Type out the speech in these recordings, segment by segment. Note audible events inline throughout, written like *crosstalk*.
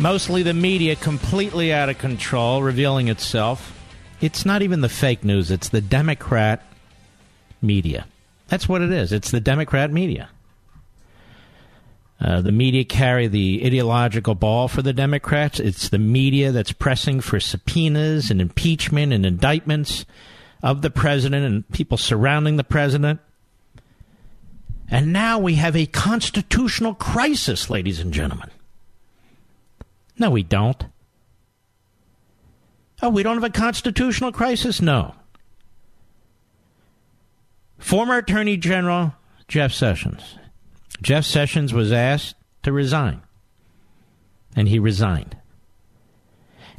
Mostly the media completely out of control, revealing itself. It's not even the fake news, it's the Democrat media. That's what it is. It's the Democrat media. Uh, the media carry the ideological ball for the Democrats. It's the media that's pressing for subpoenas and impeachment and indictments of the president and people surrounding the president. And now we have a constitutional crisis, ladies and gentlemen. No, we don't. Oh, we don't have a constitutional crisis? No. Former Attorney General Jeff Sessions. Jeff Sessions was asked to resign, and he resigned.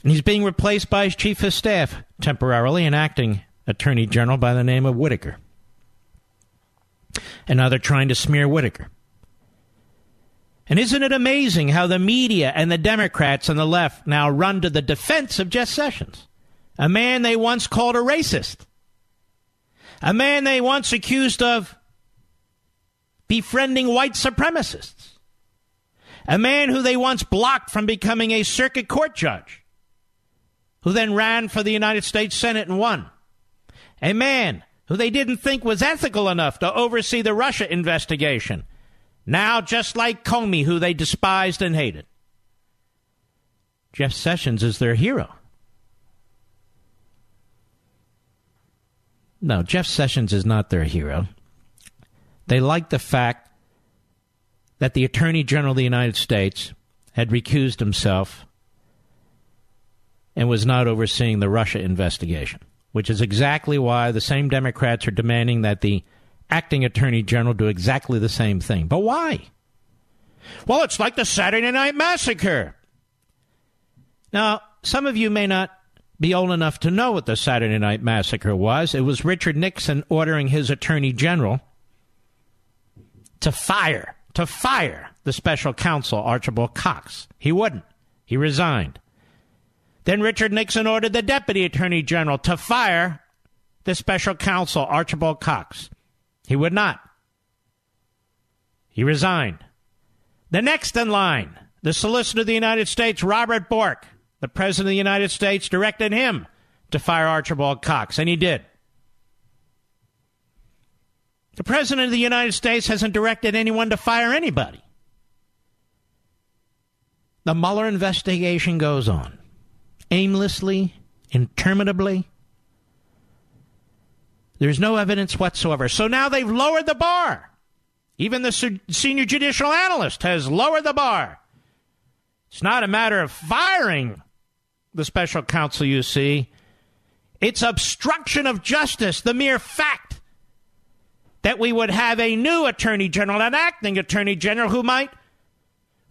And he's being replaced by his chief of staff temporarily, an acting attorney general by the name of Whitaker. And now they're trying to smear Whitaker. And isn't it amazing how the media and the Democrats on the left now run to the defense of Jeff Sessions, a man they once called a racist, a man they once accused of befriending white supremacists, a man who they once blocked from becoming a circuit court judge, who then ran for the United States Senate and won, a man who they didn't think was ethical enough to oversee the Russia investigation now, just like Comey, who they despised and hated, Jeff Sessions is their hero. No, Jeff Sessions is not their hero. They like the fact that the Attorney General of the United States had recused himself and was not overseeing the Russia investigation, which is exactly why the same Democrats are demanding that the acting attorney general do exactly the same thing. But why? Well, it's like the Saturday Night Massacre. Now, some of you may not be old enough to know what the Saturday Night Massacre was. It was Richard Nixon ordering his attorney general to fire, to fire the special counsel, Archibald Cox. He wouldn't. He resigned. Then Richard Nixon ordered the deputy attorney general to fire the special counsel, Archibald Cox. He would not. He resigned. The next in line, the Solicitor of the United States, Robert Bork, the President of the United States, directed him to fire Archibald Cox, and he did. The President of the United States hasn't directed anyone to fire anybody. The Mueller investigation goes on aimlessly, interminably. There's no evidence whatsoever. So now they've lowered the bar. Even the senior judicial analyst has lowered the bar. It's not a matter of firing the special counsel, you see. It's obstruction of justice, the mere fact that we would have a new attorney general, an acting attorney general who might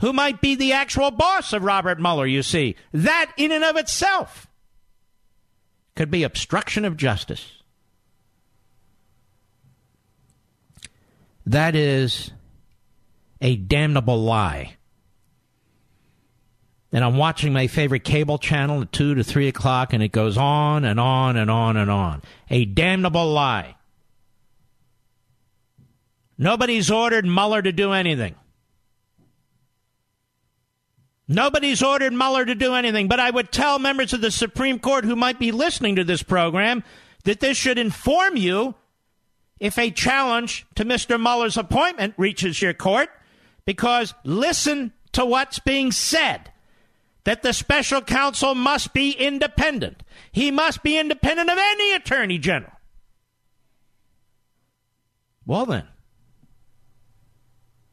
who might be the actual boss of Robert Mueller, you see. That in and of itself could be obstruction of justice. That is a damnable lie. And I'm watching my favorite cable channel at 2 to 3 o'clock, and it goes on and on and on and on. A damnable lie. Nobody's ordered Mueller to do anything. Nobody's ordered Mueller to do anything, but I would tell members of the Supreme Court who might be listening to this program that this should inform you if a challenge to Mr. Mueller's appointment reaches your court, because listen to what's being said that the special counsel must be independent. He must be independent of any attorney general. Well, then,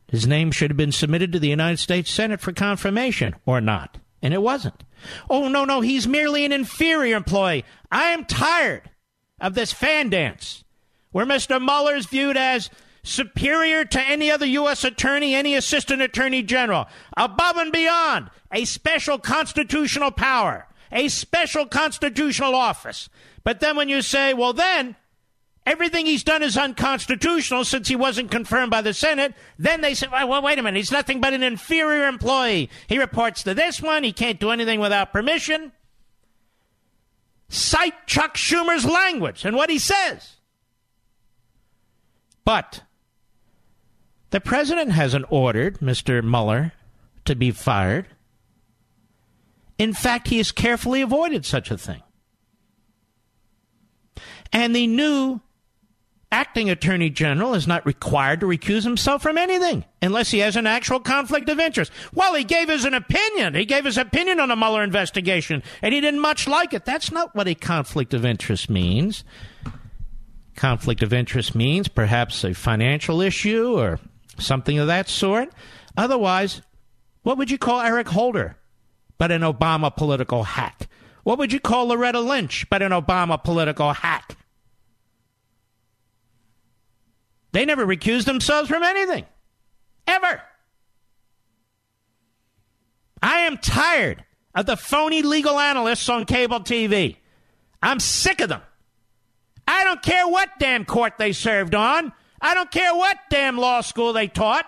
his name should have been submitted to the United States Senate for confirmation, or not. And it wasn't. Oh, no, no, he's merely an inferior employee. I am tired of this fan dance where Mr. Mueller is viewed as superior to any other U.S. attorney, any assistant attorney general, above and beyond a special constitutional power, a special constitutional office. But then when you say, well, then everything he's done is unconstitutional since he wasn't confirmed by the Senate, then they say, well, wait a minute, he's nothing but an inferior employee. He reports to this one, he can't do anything without permission. Cite Chuck Schumer's language and what he says. But the president hasn't ordered Mr. Mueller to be fired. In fact, he has carefully avoided such a thing. And the new acting attorney general is not required to recuse himself from anything unless he has an actual conflict of interest. Well, he gave us an opinion. He gave his opinion on the Mueller investigation, and he didn't much like it. That's not what a conflict of interest means. Conflict of interest means perhaps a financial issue or something of that sort. Otherwise, what would you call Eric Holder but an Obama political hack? What would you call Loretta Lynch but an Obama political hack? They never recused themselves from anything. Ever. I am tired of the phony legal analysts on cable TV. I'm sick of them. I don't care what damn court they served on. I don't care what damn law school they taught.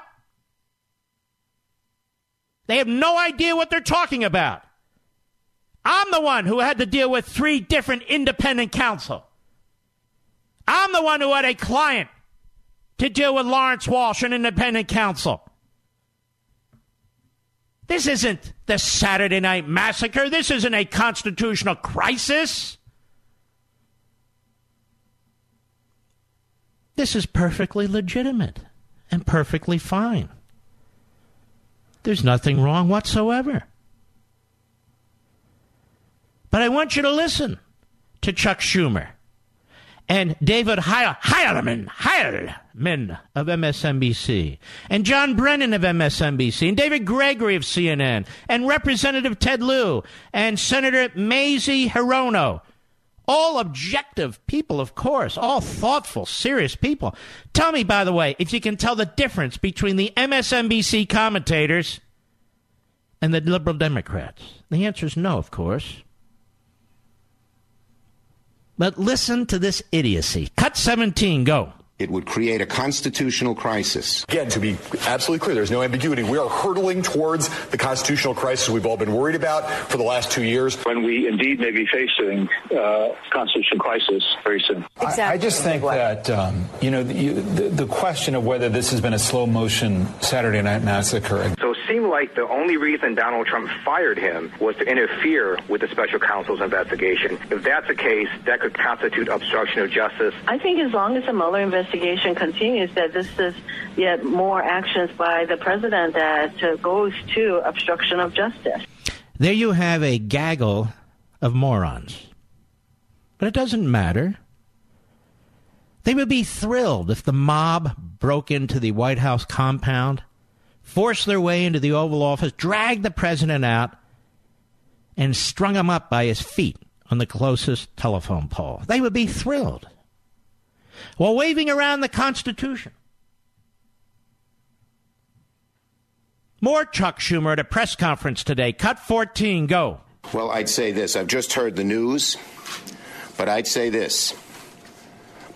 They have no idea what they're talking about. I'm the one who had to deal with three different independent counsel. I'm the one who had a client to deal with Lawrence Walsh, an independent counsel. This isn't the Saturday night massacre. This isn't a constitutional crisis. This is perfectly legitimate and perfectly fine. There's nothing wrong whatsoever. But I want you to listen to Chuck Schumer and David Heilemann, Heilemann of MSNBC, and John Brennan of MSNBC, and David Gregory of CNN, and Representative Ted Lieu, and Senator Mazie Hirono all objective people, of course, all thoughtful, serious people. Tell me, by the way, if you can tell the difference between the MSNBC commentators and the liberal Democrats. The answer is no, of course. But listen to this idiocy. Cut 17, go. It would create a constitutional crisis. Again, to be absolutely clear, there's no ambiguity. We are hurtling towards the constitutional crisis we've all been worried about for the last two years. When we indeed may be facing uh, constitutional crisis very soon. Exactly. I, I just think that, um, you know, the, the, the, question of whether this has been a slow motion Saturday night massacre. So it seemed like the only reason Donald Trump fired him was to interfere with the special counsel's investigation. If that's the case, that could constitute obstruction of justice. I think as long as the Mueller investigation investigation continues, that this is yet more actions by the president that uh, goes to obstruction of justice. There you have a gaggle of morons. But it doesn't matter. They would be thrilled if the mob broke into the White House compound, forced their way into the Oval Office, dragged the president out, and strung him up by his feet on the closest telephone pole. They would be thrilled while waving around the Constitution. More Chuck Schumer at a press conference today. Cut 14, go. Well, I'd say this. I've just heard the news, but I'd say this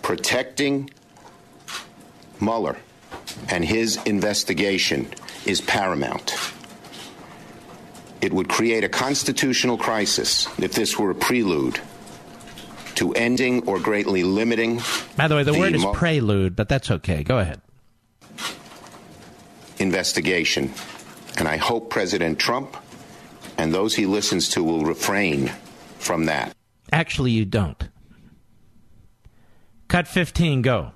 protecting Mueller and his investigation is paramount. It would create a constitutional crisis if this were a prelude to ending or greatly limiting. By the way, the, the word is mo- prelude, but that's okay. Go ahead. Investigation. And I hope President Trump and those he listens to will refrain from that. Actually, you don't. Cut 15, go.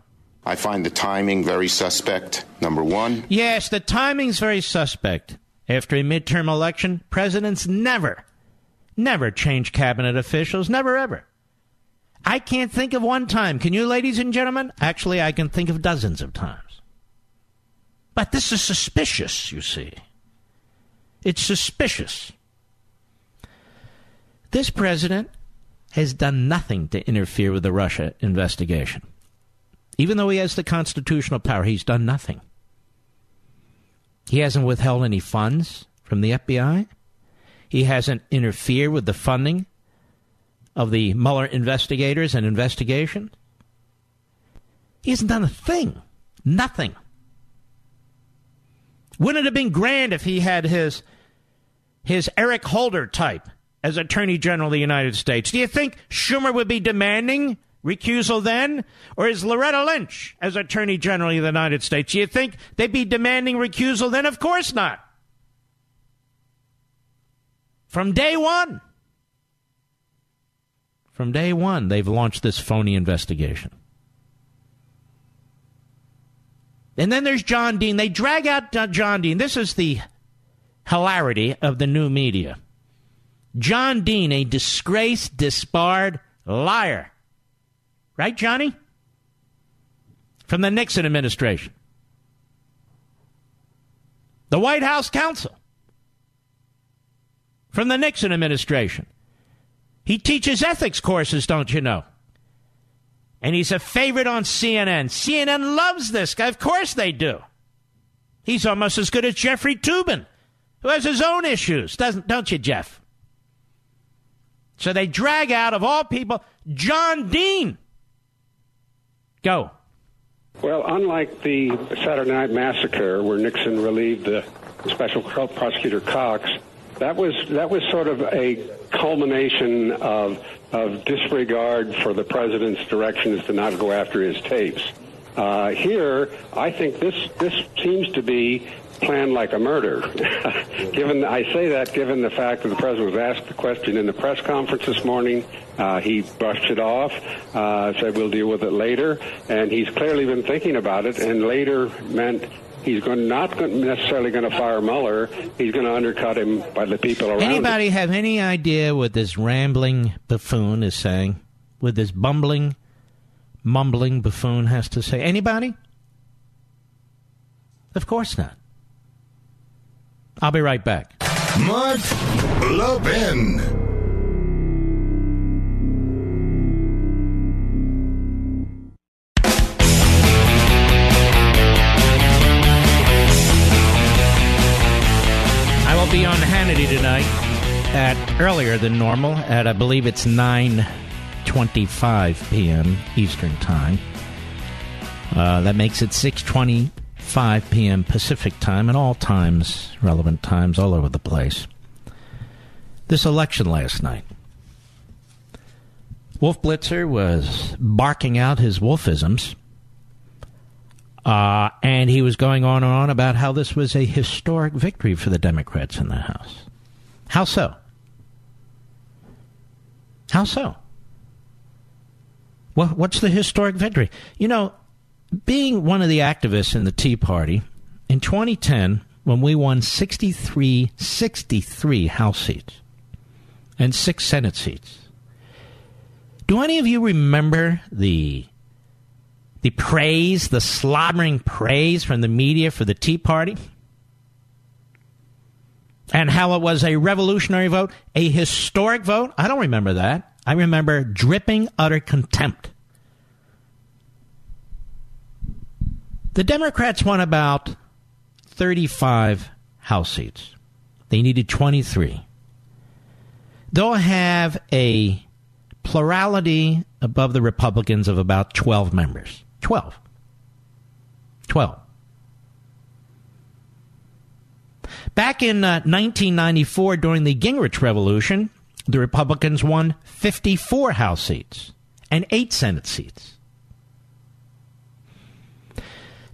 I find the timing very suspect, number one. Yes, the timing's very suspect. After a midterm election, presidents never, never change cabinet officials. Never, ever. I can't think of one time. Can you, ladies and gentlemen? Actually, I can think of dozens of times. But this is suspicious, you see. It's suspicious. This president has done nothing to interfere with the Russia investigation. Even though he has the constitutional power, he's done nothing. He hasn't withheld any funds from the FBI. He hasn't interfered with the funding of the Mueller investigators and investigation. He hasn't done a thing. Nothing. Wouldn't it have been grand if he had his his Eric Holder type as Attorney General of the United States? Do you think Schumer would be demanding recusal then? Or is Loretta Lynch as Attorney General of the United States? Do you think they'd be demanding recusal then? Of course not. From day one. From day one, they've launched this phony investigation. And then there's John Dean. They drag out John Dean. This is the hilarity of the new media. John Dean, a disgraced, disbarred liar. Right, Johnny? From the Nixon administration. The White House counsel. From the Nixon administration. He teaches ethics courses, don't you know? And he's a favorite on CNN. CNN loves this guy. Of course they do. He's almost as good as Jeffrey Toobin, who has his own issues, doesn't don't you, Jeff? So they drag out of all people John Dean. Go. Well, unlike the Saturday Night Massacre, where Nixon relieved the special prosecutor Cox, that was that was sort of a culmination of of disregard for the president's directions to not go after his tapes. Uh, here, I think this this seems to be planned like a murder. *laughs* given I say that given the fact that the president was asked the question in the press conference this morning, uh, he brushed it off, uh, said we'll deal with it later, and he's clearly been thinking about it. And later meant He's going, not necessarily going to fire Mueller. He's going to undercut him by the people around. Anybody him. have any idea what this rambling buffoon is saying? What this bumbling, mumbling buffoon has to say? Anybody? Of course not. I'll be right back. Mark Levin. I'll be on Hannity tonight at earlier than normal at I believe it's 9:25 p.m. Eastern Time. Uh, that makes it 6:25 p.m. Pacific Time, and all times, relevant times, all over the place. This election last night, Wolf Blitzer was barking out his wolfisms. Uh, and he was going on and on about how this was a historic victory for the Democrats in the House. How so? How so? Well, what's the historic victory? You know, being one of the activists in the Tea Party, in 2010, when we won 63, 63 House seats and six Senate seats, do any of you remember the the praise, the slobbering praise from the media for the Tea Party, and how it was a revolutionary vote, a historic vote. I don't remember that. I remember dripping utter contempt. The Democrats won about 35 House seats. They needed 23. They'll have a plurality above the Republicans of about 12 members. 12. 12. Back in uh, 1994, during the Gingrich Revolution, the Republicans won 54 House seats and eight Senate seats.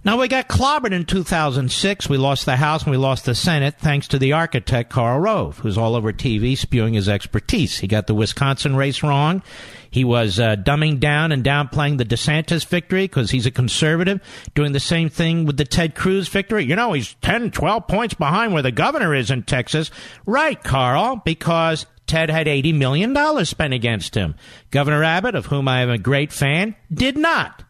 Now, we got clobbered in 2006. We lost the House and we lost the Senate thanks to the architect, Karl Rove, who's all over TV spewing his expertise. He got the Wisconsin race wrong. He was uh, dumbing down and downplaying the DeSantis victory because he's a conservative, doing the same thing with the Ted Cruz victory. You know, he's 10, 12 points behind where the governor is in Texas. Right, Karl, because Ted had $80 million spent against him. Governor Abbott, of whom I am a great fan, did not.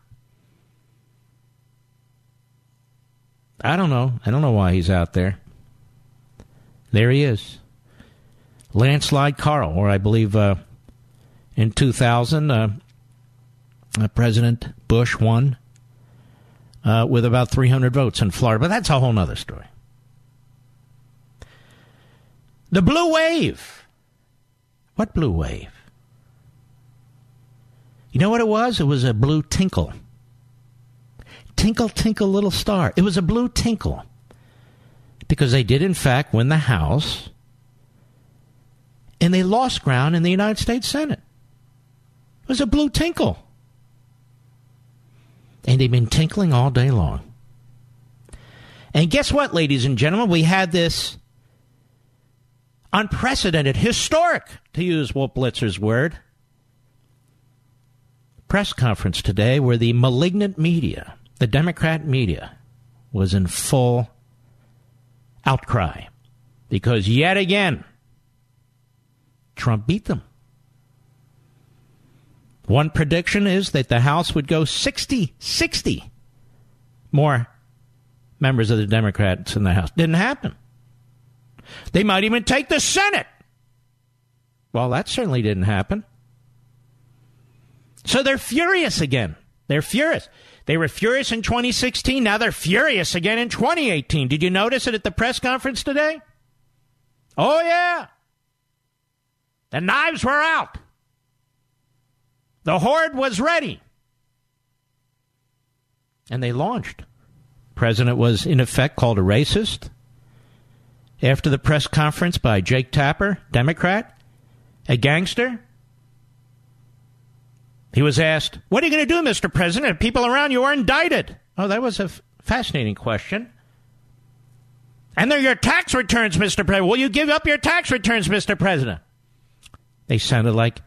I don't know. I don't know why he's out there. There he is. Landslide Karl, or I believe uh, in 2000, uh, uh, President Bush won uh, with about 300 votes in Florida, but that's a whole other story. The blue wave. What blue wave? You know what it was? It was a blue tinkle. Tinkle, tinkle, little star. It was a blue tinkle. Because they did, in fact, win the House. And they lost ground in the United States Senate. It was a blue tinkle. And they've been tinkling all day long. And guess what, ladies and gentlemen? We had this unprecedented, historic, to use Wolf Blitzer's word, press conference today where the malignant media, the Democrat media, was in full outcry because yet again, Trump beat them. One prediction is that the House would go 60 60 more members of the Democrats in the House. Didn't happen. They might even take the Senate. Well, that certainly didn't happen. So they're furious again. They're furious. They were furious in 2016. Now they're furious again in 2018. Did you notice it at the press conference today? Oh, yeah. The knives were out. The horde was ready. And they launched. President was, in effect, called a racist after the press conference by Jake Tapper, Democrat, a gangster. He was asked, What are you going to do, Mr. President? if People around you are indicted. Oh, that was a f- fascinating question. And they're your tax returns, Mr. President. Will you give up your tax returns, Mr. President? They sounded like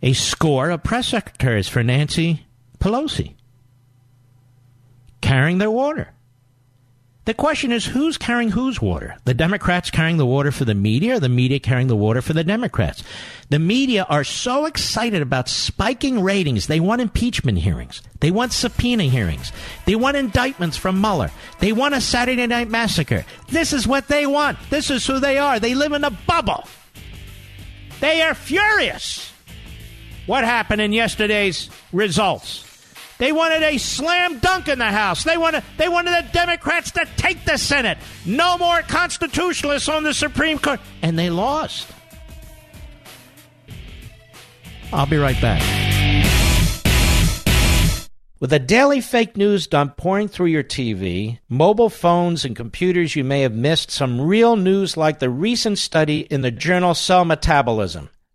a score of press secretaries for Nancy Pelosi carrying their water. The question is who's carrying whose water? The Democrats carrying the water for the media or the media carrying the water for the Democrats? The media are so excited about spiking ratings. They want impeachment hearings. They want subpoena hearings. They want indictments from Mueller. They want a Saturday night massacre. This is what they want. This is who they are. They live in a bubble. They are furious. What happened in yesterday's results? They wanted a slam dunk in the House. They wanted they wanted the Democrats to take the Senate. No more constitutionalists on the Supreme Court, and they lost. I'll be right back. With a daily fake news dump pouring through your TV, mobile phones, and computers, you may have missed some real news like the recent study in the journal Cell Metabolism.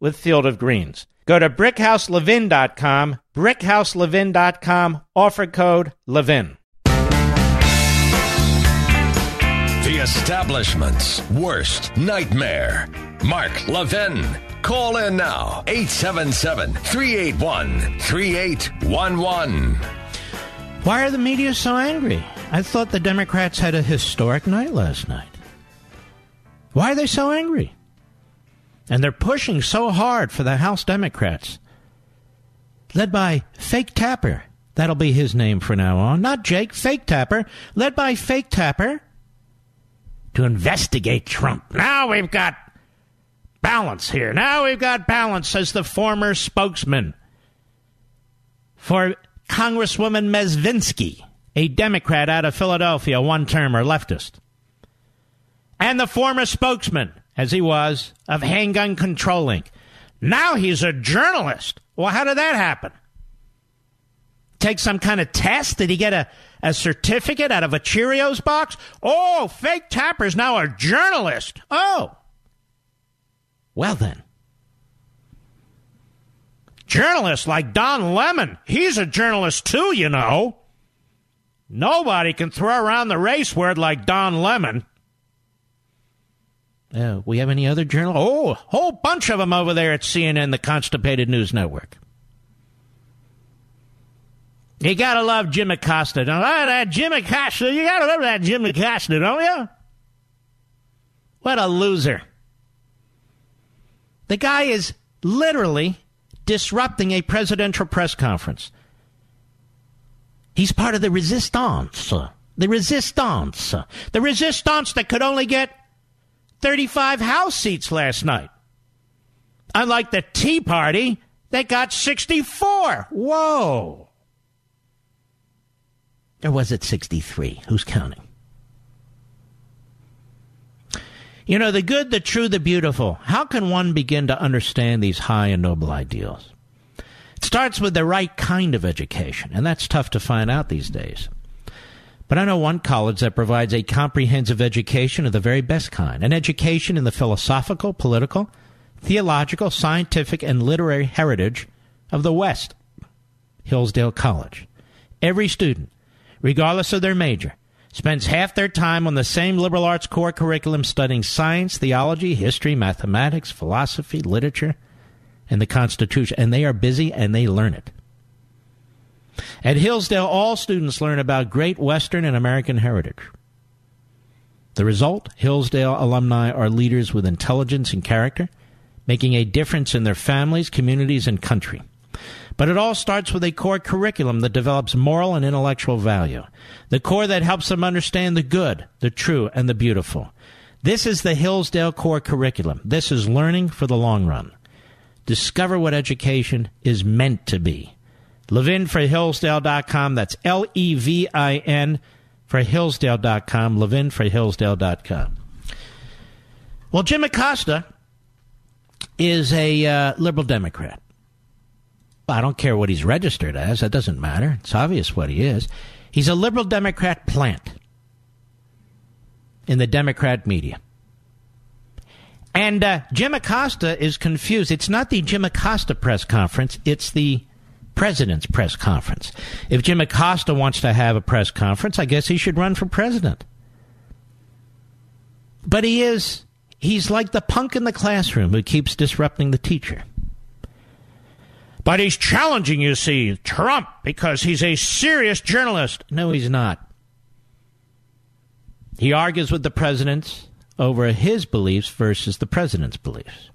with Field of Greens. Go to brickhouselevin.com, brickhouselevin.com, offer code LEVIN. The establishment's worst nightmare. Mark Levin. Call in now, 877 381 3811. Why are the media so angry? I thought the Democrats had a historic night last night. Why are they so angry? And they're pushing so hard for the House Democrats, led by Fake Tapper. That'll be his name from now on. Not Jake, Fake Tapper. Led by Fake Tapper to investigate Trump. Now we've got balance here. Now we've got balance, says the former spokesman for Congresswoman Mezvinsky, a Democrat out of Philadelphia, one termer leftist. And the former spokesman as he was, of handgun controlling. Now he's a journalist. Well, how did that happen? Take some kind of test? Did he get a, a certificate out of a Cheerios box? Oh, fake Tapper's now a journalist. Oh. Well, then. Journalists like Don Lemon, he's a journalist too, you know. Nobody can throw around the race word like Don Lemon. Uh, we have any other journal? Oh, whole bunch of them over there at CNN, the Constipated News Network. You gotta love Jim Acosta, you? Oh, that Jim Acosta, you gotta love that Jim Acosta, don't you? What a loser. The guy is literally disrupting a presidential press conference. He's part of the resistance. The resistance. The resistance that could only get 35 House seats last night. Unlike the Tea Party, they got 64. Whoa. Or was it 63? Who's counting? You know, the good, the true, the beautiful. How can one begin to understand these high and noble ideals? It starts with the right kind of education, and that's tough to find out these days. But I know one college that provides a comprehensive education of the very best kind an education in the philosophical, political, theological, scientific, and literary heritage of the West. Hillsdale College. Every student, regardless of their major, spends half their time on the same liberal arts core curriculum studying science, theology, history, mathematics, philosophy, literature, and the Constitution. And they are busy and they learn it. At Hillsdale, all students learn about great Western and American heritage. The result Hillsdale alumni are leaders with intelligence and character, making a difference in their families, communities, and country. But it all starts with a core curriculum that develops moral and intellectual value. The core that helps them understand the good, the true, and the beautiful. This is the Hillsdale Core Curriculum. This is learning for the long run. Discover what education is meant to be. Levin for Hillsdale.com. That's L E V I N for Hillsdale.com. Levin for Hillsdale.com. Well, Jim Acosta is a uh, liberal Democrat. I don't care what he's registered as. That doesn't matter. It's obvious what he is. He's a liberal Democrat plant in the Democrat media. And uh, Jim Acosta is confused. It's not the Jim Acosta press conference, it's the president's press conference. If Jim Acosta wants to have a press conference, I guess he should run for president. But he is, he's like the punk in the classroom who keeps disrupting the teacher. But he's challenging, you see, Trump because he's a serious journalist. No, he's not. He argues with the president over his beliefs versus the president's beliefs.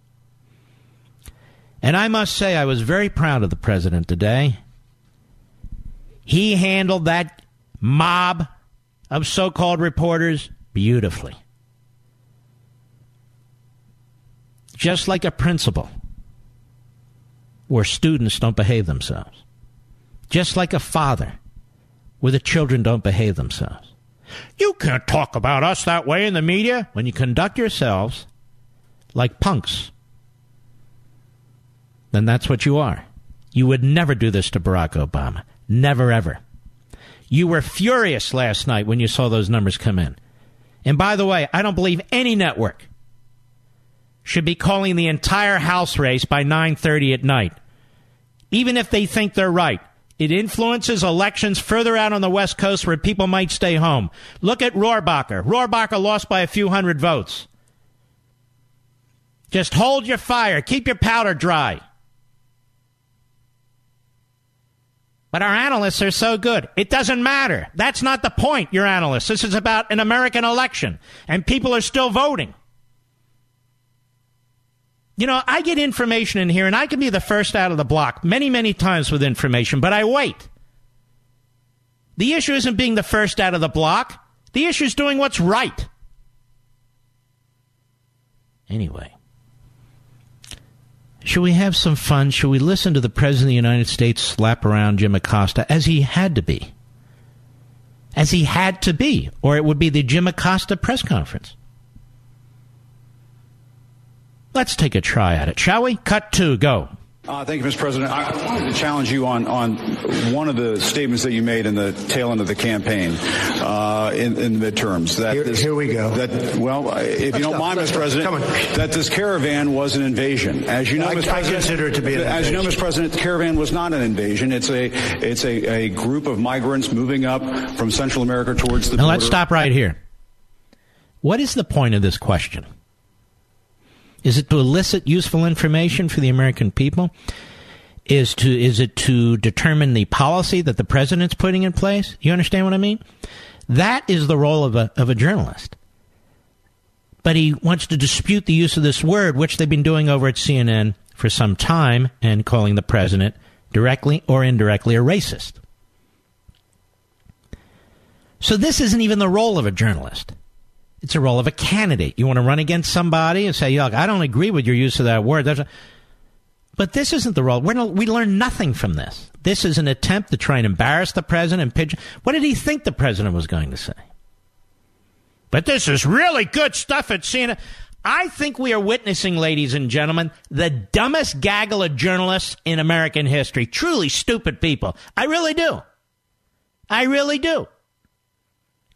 And I must say, I was very proud of the president today. He handled that mob of so called reporters beautifully. Just like a principal where students don't behave themselves. Just like a father where the children don't behave themselves. You can't talk about us that way in the media when you conduct yourselves like punks. Then that's what you are. You would never do this to Barack Obama. Never, ever. You were furious last night when you saw those numbers come in. And by the way, I don't believe any network should be calling the entire House race by 9:30 at night. Even if they think they're right. It influences elections further out on the West Coast where people might stay home. Look at Rohrabacher. Rohrabacher lost by a few hundred votes. Just hold your fire. Keep your powder dry. But our analysts are so good. It doesn't matter. That's not the point, your analysts. This is about an American election, and people are still voting. You know, I get information in here, and I can be the first out of the block many, many times with information, but I wait. The issue isn't being the first out of the block, the issue is doing what's right. Anyway, should we have some fun? Should we listen to the President of the United States slap around Jim Acosta as he had to be? As he had to be, or it would be the Jim Acosta press conference. Let's take a try at it, shall we? Cut two, go. Uh, thank you, Mr. President. I wanted to challenge you on, on one of the statements that you made in the tail end of the campaign uh, in, in the midterms. That here, this, here we go. That, well, if Let's you don't go. mind, Mr. go. President, that this caravan was an invasion. As you know, I- Mr. I President, consider it to be an invasion. As you know. Mr. President, the caravan was not an invasion. It's a it's a, a group of migrants moving up from Central America towards the Now border. let's stop right here. What is the point of this question? Is it to elicit useful information for the American people? Is to is it to determine the policy that the president's putting in place? You understand what I mean? That is the role of a of a journalist. But he wants to dispute the use of this word, which they've been doing over at CNN for some time, and calling the president directly or indirectly a racist. So this isn't even the role of a journalist. It's a role of a candidate. You want to run against somebody and say, "Look, I don't agree with your use of that word." A- but this isn't the role. No, we learn nothing from this. This is an attempt to try and embarrass the president. And pigeon. What did he think the president was going to say? But this is really good stuff at CNN. I think we are witnessing, ladies and gentlemen, the dumbest gaggle of journalists in American history. Truly stupid people. I really do. I really do.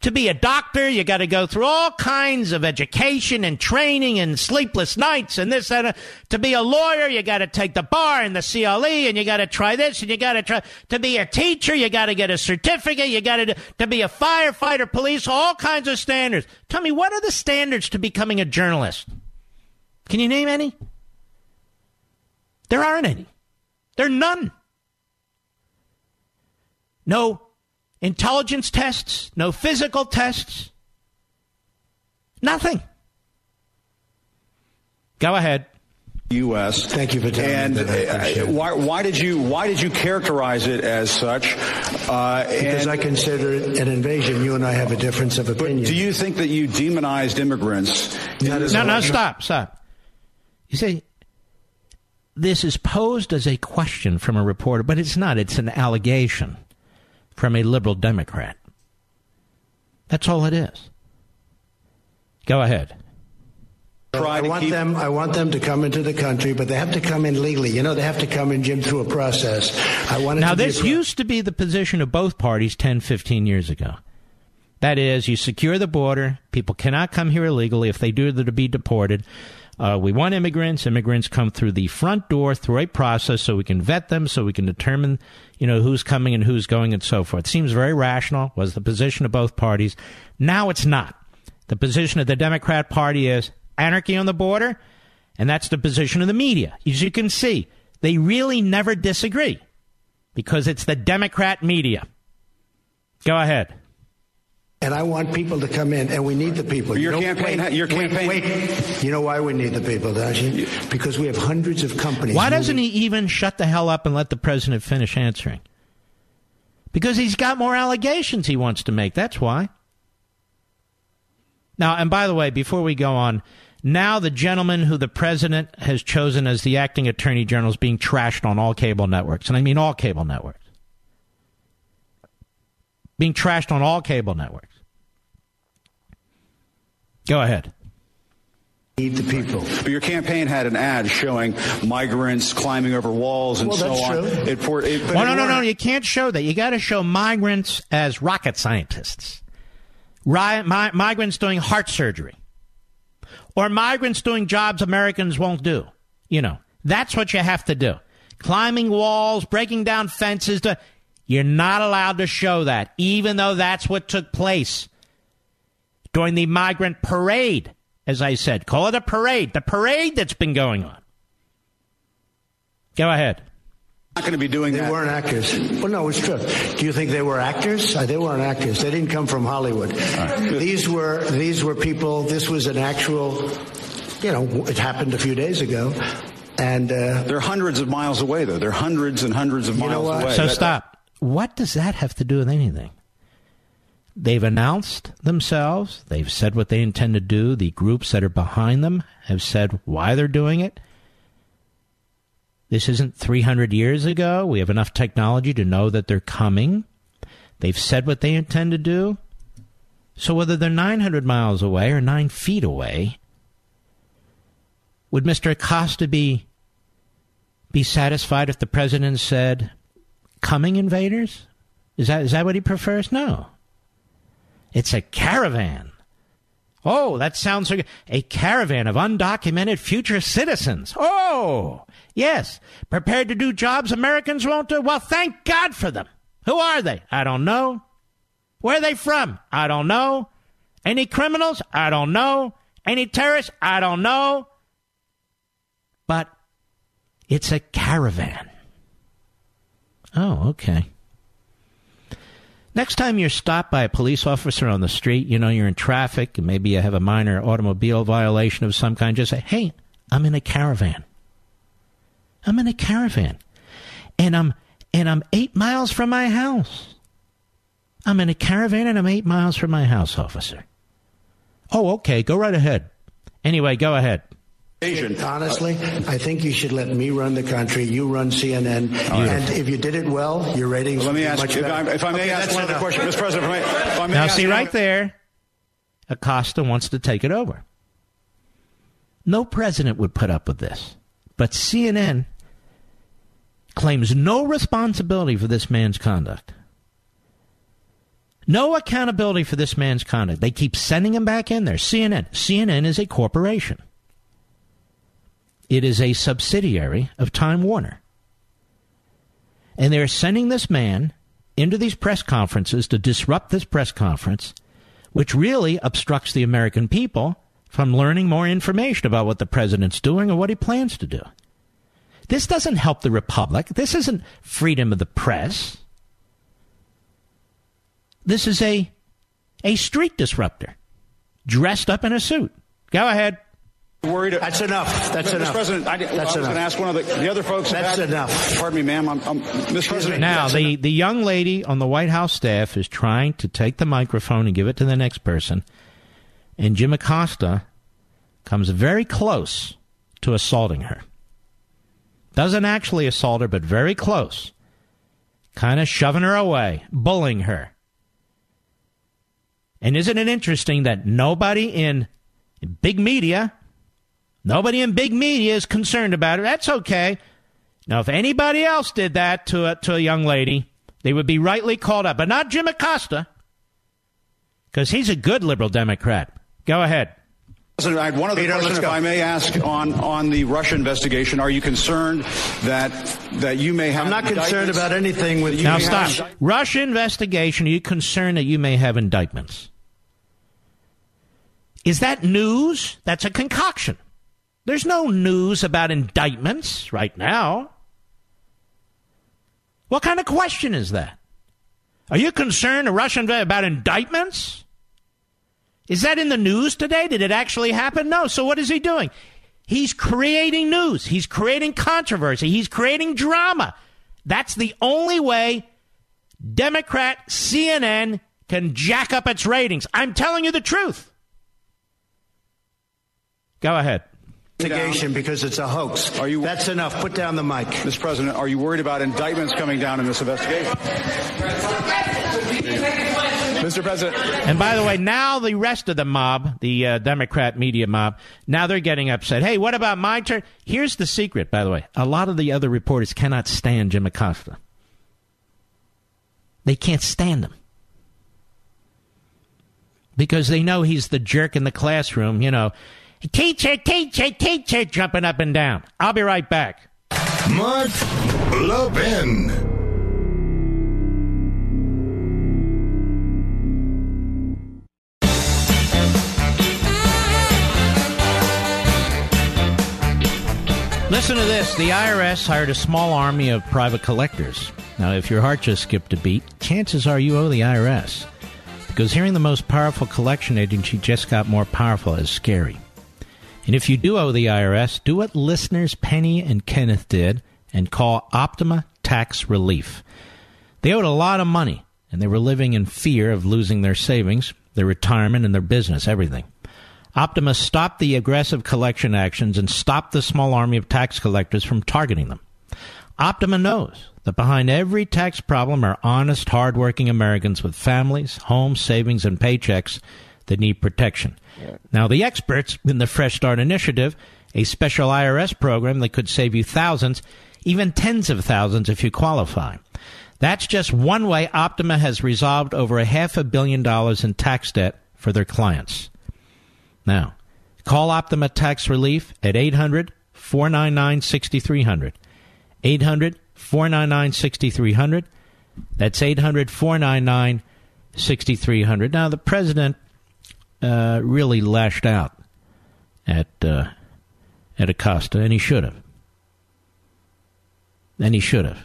To be a doctor, you got to go through all kinds of education and training and sleepless nights and this and that. Uh, to be a lawyer, you got to take the bar and the CLE and you got to try this and you got to try. To be a teacher, you got to get a certificate. You got to to be a firefighter, police, all kinds of standards. Tell me, what are the standards to becoming a journalist? Can you name any? There aren't any. There are none. No intelligence tests, no physical tests, nothing. Go ahead. U.S. Thank you for telling and me that. I appreciate uh, it. why, why did you why did you characterize it as such? Uh, Because I consider it an invasion. You and I have a difference of opinion. Do you think that you demonized immigrants? Not No, no, much. stop, stop. You see, this is posed as a question from a reporter, but it's not. It's an allegation from a liberal Democrat. That's all it is. Go ahead. I want them. I want them to come into the country, but they have to come in legally. You know, they have to come in, Jim, through a process. I want it Now, to this pro- used to be the position of both parties 10, 15 years ago. That is, you secure the border. People cannot come here illegally. If they do, they're to be deported. Uh, we want immigrants. Immigrants come through the front door through a process so we can vet them, so we can determine, you know, who's coming and who's going and so forth. Seems very rational, was the position of both parties. Now it's not. The position of the Democrat Party is anarchy on the border, and that's the position of the media. As you can see, they really never disagree because it's the Democrat media. Go ahead. And I want people to come in, and we need the people. Your You know- campaign- wait, your wait, campaign- Wait, You know why we need the people, don't you? Because we have hundreds of companies. Why doesn't moving- he even shut the hell up and let the president finish answering? Because he's got more allegations he wants to make. That's why. Now, and by the way, before we go on, now the gentleman who the president has chosen as the acting attorney general is being trashed on all cable networks. And I mean all cable networks. Being trashed on all cable networks. Go ahead. Need the people. But your campaign had an ad showing migrants climbing over walls and Well, so that's on. true. It, for, it, but Well, no, no, no. You can't show that. You got to show migrants as rocket scientists, Ri- mi- migrants doing heart surgery, or migrants doing jobs Americans won't do. You know, that's what you have to do. Climbing walls, breaking down fences. To, you're not allowed to show that, even though that's what took place during the migrant parade. As I said, call it a parade. The parade that's been going on. Go ahead. not going to be doing They that. weren't actors. Well, no, it's true. Do you think they were actors? Uh, they weren't actors. They didn't come from Hollywood. These were these were people. This was an actual. You know, it happened a few days ago, and uh, They're hundreds of miles away, though. They're hundreds and hundreds of You know miles away. So That- stop. What does that have to do with anything? They've announced themselves. They've said what they intend to do. The groups that are behind them have said why they're doing it. This isn't 300 years ago. We have enough technology to know that they're coming. They've said what they intend to do. So whether they're 900 miles away or nine feet away, would Mr. Acosta be be satisfied if the president said, coming invaders? Is that, is that what he prefers? No. It's a caravan. Oh, that sounds like a caravan of undocumented future citizens. Oh, yes. Prepared to do jobs Americans won't do? Well, thank God for them. Who are they? I don't know. Where are they from? I don't know. Any criminals? I don't know. Any terrorists? I don't know. But it's a caravan. Oh, okay. Next time you're stopped by a police officer on the street, you know you're in traffic, and maybe you have a minor automobile violation of some kind, just say, hey, I'm in a caravan. I'm in a caravan. And I'm and I'm eight miles from my house. I'm in a caravan and I'm eight miles from my house, officer. Oh, okay, go right ahead. Anyway, go ahead. Honestly, I think you should let me run the country. You run CNN, and if you did it well, your ratings. Let me would be ask much you, if better. I, if I may Okay, ask that's one other question, Mr. President. If I may, if I may Now, ask see right there, Acosta wants to take it over. No president would put up with this. But CNN claims no responsibility for this man's conduct. No accountability for this man's conduct. They keep sending him back in there. CNN. CNN is a corporation. It is a subsidiary of Time Warner. And they're sending this man into these press conferences to disrupt this press conference, which really obstructs the American people from learning more information about what the president's doing or what he plans to do. This doesn't help the republic. This isn't freedom of the press. This is a a street disruptor dressed up in a suit. Go ahead. Worried. That's enough. That's Mr. enough. President, I, I was going to ask one of the, the other folks. That's had- enough. Pardon me, ma'am. I'm, I'm, Mr. President. Now, that's the, the young lady on the White House staff is trying to take the microphone and give it to the next person, and Jim Acosta comes very close to assaulting her. Doesn't actually assault her, but very close. Kind of shoving her away, bullying her. And isn't it interesting that nobody in big media, nobody in big media is concerned about it? That's okay. Now, if anybody else did that to a, to a young lady, they would be rightly called up, but not Jim Acosta, because he's a good liberal Democrat. Go ahead. President, I had one other Peter, question, if. I may ask, on, on the Russia investigation. Are you concerned that that you may have? I'm not concerned about anything with You Now may have stop. indict- Russia investigation. Are you concerned that you may have indictments? Is that news? That's a concoction. There's no news about indictments right now. What kind of question is that? Are you concerned, a Russian about indictments? Is that in the news today? Did it actually happen? No. So what is he doing? He's creating news. He's creating controversy. He's creating drama. That's the only way Democrat CNN can jack up its ratings. I'm telling you the truth. Go ahead. Investigation because it's a hoax. Are you- That's enough. Put down the mic. Mr. President, are you worried about indictments coming down in this investigation? Mr. President. And by the way, now the rest of the mob, the uh, Democrat media mob, now they're getting upset. Hey, what about my turn? Here's the secret, by the way. A lot of the other reporters cannot stand Jim Acosta. They can't stand him. Because they know he's the jerk in the classroom, you know. Teacher, teacher, teacher, jumping up and down. I'll be right back. Mark Levin. Listen to this. The IRS hired a small army of private collectors. Now, if your heart just skipped a beat, chances are you owe the IRS. Because hearing the most powerful collection agency just got more powerful is scary. And if you do owe the IRS, do what listeners Penny and Kenneth did and call Optima Tax Relief. They owed a lot of money, and they were living in fear of losing their savings, their retirement, and their business, everything. Optima stopped the aggressive collection actions and stopped the small army of tax collectors from targeting them. Optima knows that behind every tax problem are honest, hardworking Americans with families, homes, savings, and paychecks that need protection. Now, the experts in the Fresh Start Initiative, a special IRS program that could save you thousands, even tens of thousands if you qualify. That's just one way Optima has resolved over a half a billion dollars in tax debt for their clients. Now, call Optima Tax Relief at 800 499 6300. 800 499 6300. That's 800 499 6300. Now, the president uh, really lashed out at, uh, at Acosta, and he should have. And he should have.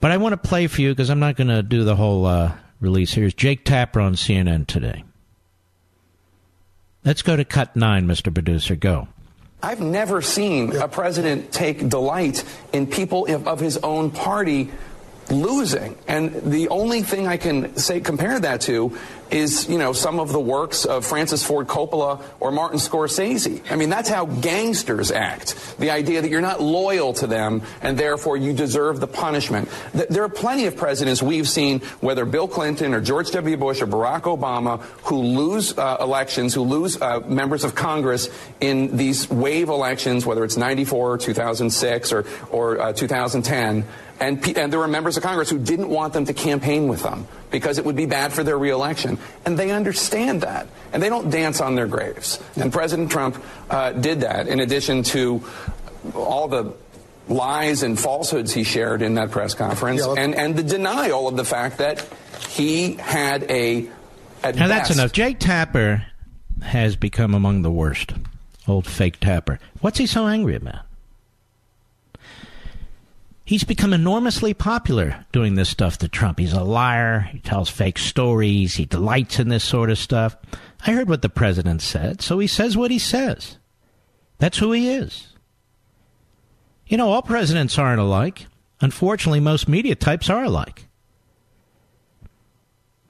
But I want to play for you because I'm not going to do the whole uh, release. Here's Jake Tapper on CNN today. Let's go to cut nine, Mr. Producer. Go. I've never seen a president take delight in people of his own party losing. And the only thing I can say compare that to is, you know, some of the works of Francis Ford Coppola or Martin Scorsese. I mean, that's how gangsters act. The idea that you're not loyal to them and therefore you deserve the punishment. There are plenty of presidents we've seen, whether Bill Clinton or George W. Bush or Barack Obama, who lose uh, elections, who lose uh, members of Congress in these wave elections, whether it's 94 or 2006 or, or uh, 2010. And, and there were members of Congress who didn't want them to campaign with them because it would be bad for their reelection. And they understand that. And they don't dance on their graves. And President Trump uh, did that in addition to all the lies and falsehoods he shared in that press conference yeah, and, and the denial of the fact that he had a. now, best, that's enough. Jake Tapper has become among the worst. Old fake Tapper. What's he so angry about? He's become enormously popular doing this stuff to Trump. He's a liar. He tells fake stories. He delights in this sort of stuff. I heard what the president said, so he says what he says. That's who he is. You know, all presidents aren't alike. Unfortunately, most media types are alike.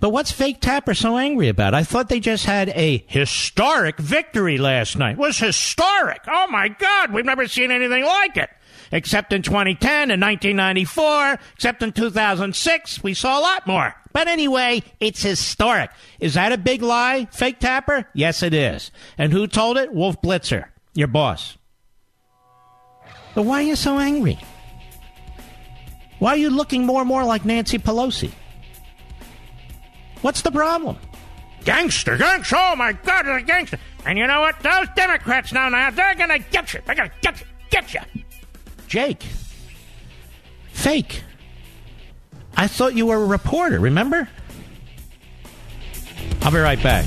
But what's fake Tapper so angry about? I thought they just had a historic victory last night. It was historic. Oh my God, we've never seen anything like it except in 2010 and 1994, except in 2006, we saw a lot more. But anyway, it's historic. Is that a big lie, fake tapper? Yes, it is. And who told it? Wolf Blitzer, your boss. But why are you so angry? Why are you looking more and more like Nancy Pelosi? What's the problem? Gangster, gangster, oh my God, it's a gangster. And you know what? Those Democrats now, now, they're gonna get you. They're gonna get you, get you. Jake. Fake. I thought you were a reporter, remember? I'll be right back.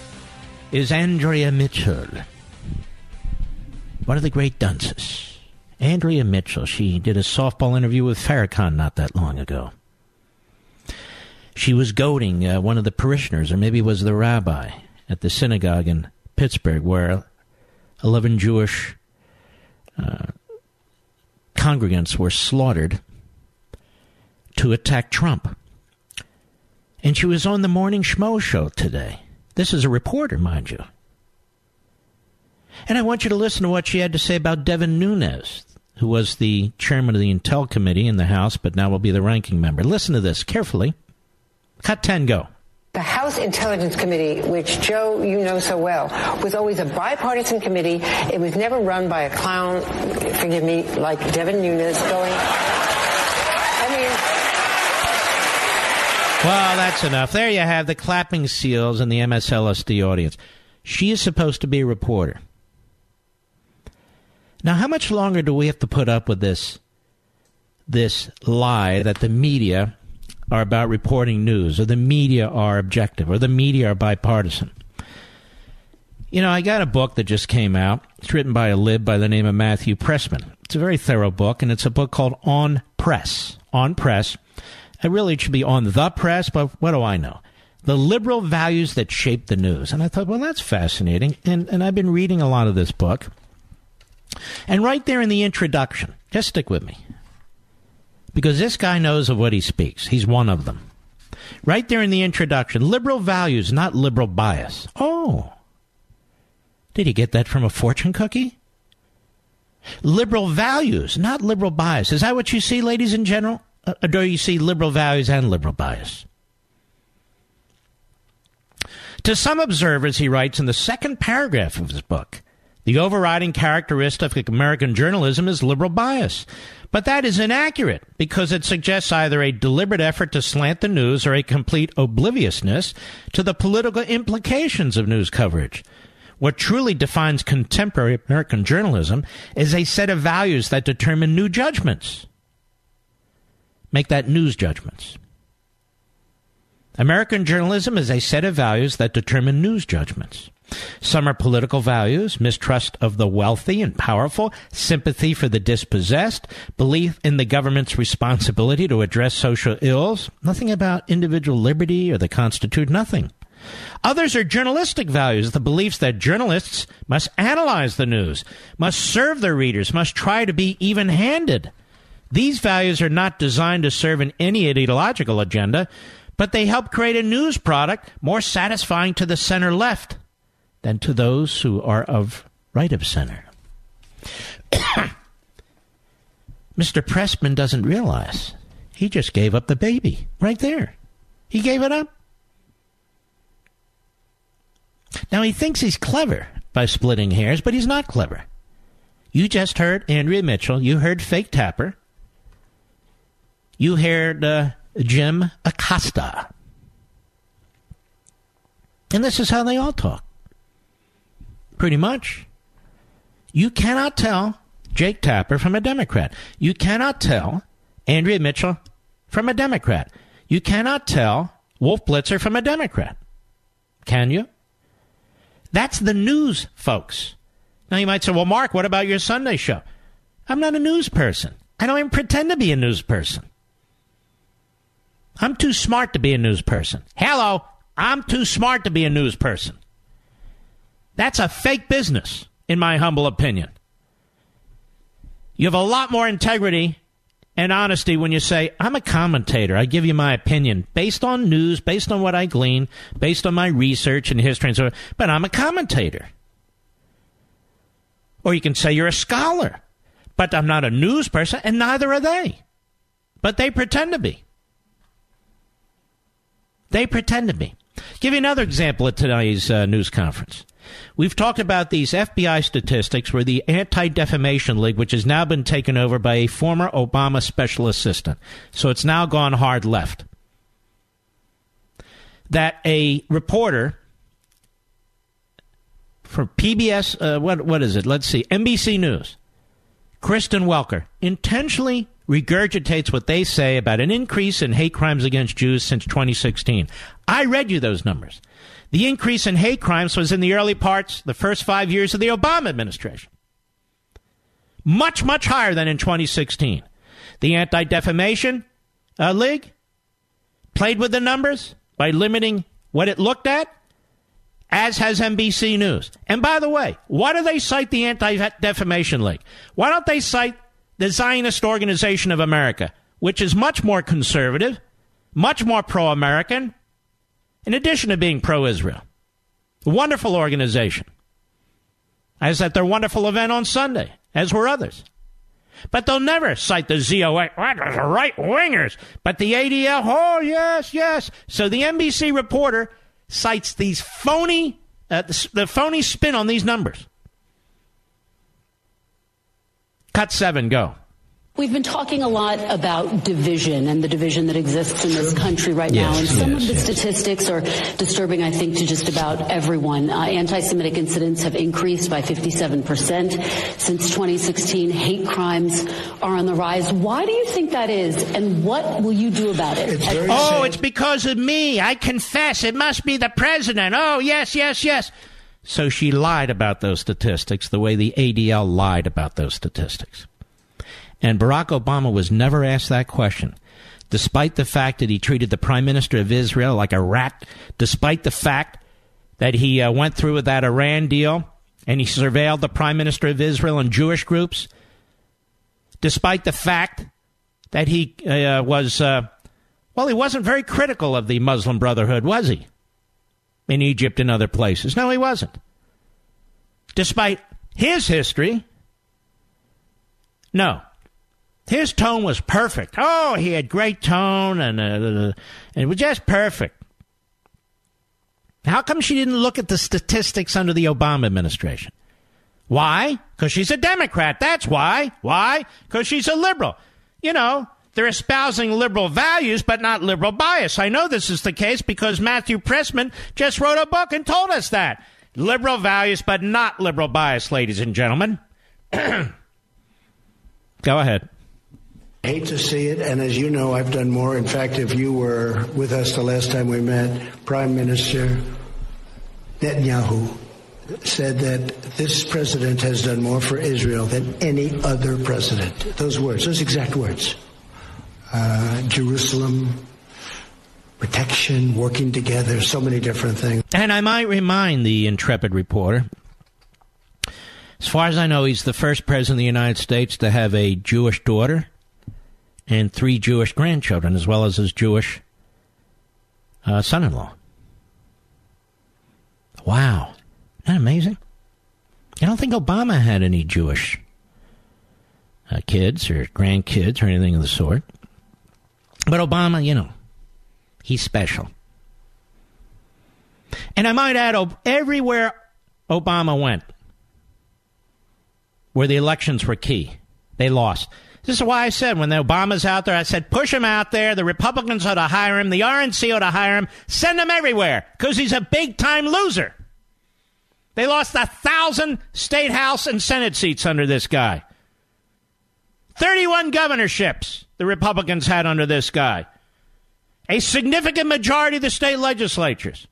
is Andrea Mitchell. One of the great dunces. Andrea Mitchell. She did a softball interview with Farrakhan not that long ago. She was goading uh, one of the parishioners, or maybe it was the rabbi, at the synagogue in Pittsburgh, where 11 Jewish uh, congregants were slaughtered to attack Trump. And she was on the Morning Schmo show today. This is a reporter, mind you. And I want you to listen to what she had to say about Devin Nunes, who was the chairman of the Intel Committee in the House, but now will be the ranking member. Listen to this carefully. Cut 10, go. The House Intelligence Committee, which Joe, you know so well, was always a bipartisan committee. It was never run by a clown, forgive me, like Devin Nunes going. I mean. Well, that's enough. There you have the clapping seals and the MSLSD audience. She is supposed to be a reporter. Now, how much longer do we have to put up with this this lie that the media are about reporting news, or the media are objective, or the media are bipartisan? You know, I got a book that just came out. It's written by a lib by the name of Matthew Pressman. It's a very thorough book, and it's a book called On Press. On Press. It really should be on the press, but what do I know? The liberal values that shape the news. And I thought, well, that's fascinating. And, and I've been reading a lot of this book. And right there in the introduction, just stick with me. Because this guy knows of what he speaks. He's one of them. Right there in the introduction, liberal values, not liberal bias. Oh. Did he get that from a fortune cookie? Liberal values, not liberal bias. Is that what you see, ladies and general? Uh, do you see liberal values and liberal bias? To some observers, he writes in the second paragraph of his book, the overriding characteristic of American journalism is liberal bias. But that is inaccurate because it suggests either a deliberate effort to slant the news or a complete obliviousness to the political implications of news coverage. What truly defines contemporary American journalism is a set of values that determine new judgments. Make that news judgments. American journalism is a set of values that determine news judgments. Some are political values, mistrust of the wealthy and powerful, sympathy for the dispossessed, belief in the government's responsibility to address social ills, nothing about individual liberty or the Constitution, nothing. Others are journalistic values, the beliefs that journalists must analyze the news, must serve their readers, must try to be even handed. These values are not designed to serve in any ideological agenda, but they help create a news product more satisfying to the center left than to those who are of right of center. *coughs* Mr. Pressman doesn't realize he just gave up the baby right there. He gave it up. Now he thinks he's clever by splitting hairs, but he's not clever. You just heard Andrea Mitchell. You heard Fake Tapper. You heard uh, Jim Acosta. And this is how they all talk pretty much. You cannot tell Jake Tapper from a Democrat. You cannot tell Andrea Mitchell from a Democrat. You cannot tell Wolf Blitzer from a Democrat. Can you? That's the news, folks. Now you might say, well, Mark, what about your Sunday show? I'm not a news person. I don't even pretend to be a news person. I'm too smart to be a news person. Hello, I'm too smart to be a news person. That's a fake business, in my humble opinion. You have a lot more integrity and honesty when you say, I'm a commentator. I give you my opinion based on news, based on what I glean, based on my research and history and so on, but I'm a commentator. Or you can say you're a scholar, but I'm not a news person, and neither are they. But they pretend to be. They pretend to be. Give you another example at today's uh, news conference. We've talked about these FBI statistics where the Anti Defamation League, which has now been taken over by a former Obama special assistant, so it's now gone hard left, that a reporter from PBS, uh, what, what is it? Let's see, NBC News, Kristen Welker, intentionally regurgitates what they say about an increase in hate crimes against Jews since 2016. I read you those numbers. The increase in hate crimes was in the early parts, the first five years of the Obama administration. Much, much higher than in 2016. The Anti Defamation uh, League played with the numbers by limiting what it looked at, as has NBC News. And by the way, why do they cite the Anti Defamation League? Why don't they cite the Zionist Organization of America, which is much more conservative, much more pro American, in addition to being pro Israel. Wonderful organization. I was at their wonderful event on Sunday, as were others. But they'll never cite the ZOA. The right wingers. But the ADL, oh, yes, yes. So the NBC reporter cites these phony, uh, the, the phony spin on these numbers. Cut seven, go. We've been talking a lot about division and the division that exists in this country right yes, now. And some yes, of the yes. statistics are disturbing, I think, to just about everyone. Uh, Anti Semitic incidents have increased by 57% since 2016. Hate crimes are on the rise. Why do you think that is? And what will you do about it? It's very Oh, sad. it's because of me. I confess. It must be the president. Oh, yes, yes, yes. So she lied about those statistics the way the ADL lied about those statistics. And Barack Obama was never asked that question. Despite the fact that he treated the prime minister of Israel like a rat, despite the fact that he uh, went through with that Iran deal and he surveilled the prime minister of Israel and Jewish groups, despite the fact that he uh, was, uh, well, he wasn't very critical of the Muslim Brotherhood, was he? In Egypt and other places. No, he wasn't. Despite his history, no. His tone was perfect. Oh, he had great tone and, uh, and it was just perfect. How come she didn't look at the statistics under the Obama administration? Why? Because she's a Democrat. That's why. Why? Because she's a liberal. You know, they're espousing liberal values, but not liberal bias. I know this is the case because Matthew Pressman just wrote a book and told us that. Liberal values, but not liberal bias, ladies and gentlemen. *clears throat* Go ahead. hate to see it, and as you know, I've done more. In fact, if you were with us the last time we met, Prime Minister Netanyahu said that this president has done more for Israel than any other president. Those words, those exact words. Uh, Jerusalem, protection, working together, so many different things. And I might remind the intrepid reporter, as far as I know, he's the first president of the United States to have a Jewish daughter and three Jewish grandchildren, as well as his Jewish uh, son in law. Wow. Isn't that amazing? I don't think Obama had any Jewish uh, kids or grandkids or anything of the sort. But Obama, you know, he's special. And I might add, everywhere Obama went, where the elections were key, they lost. This is why I said when the Obama's out there, I said push him out there. The Republicans ought to hire him. The RNC ought to hire him. Send him everywhere because he's a big time loser. They lost a thousand state house and senate seats under this guy. 31 governorships the Republicans had under this guy. A significant majority of the state legislatures.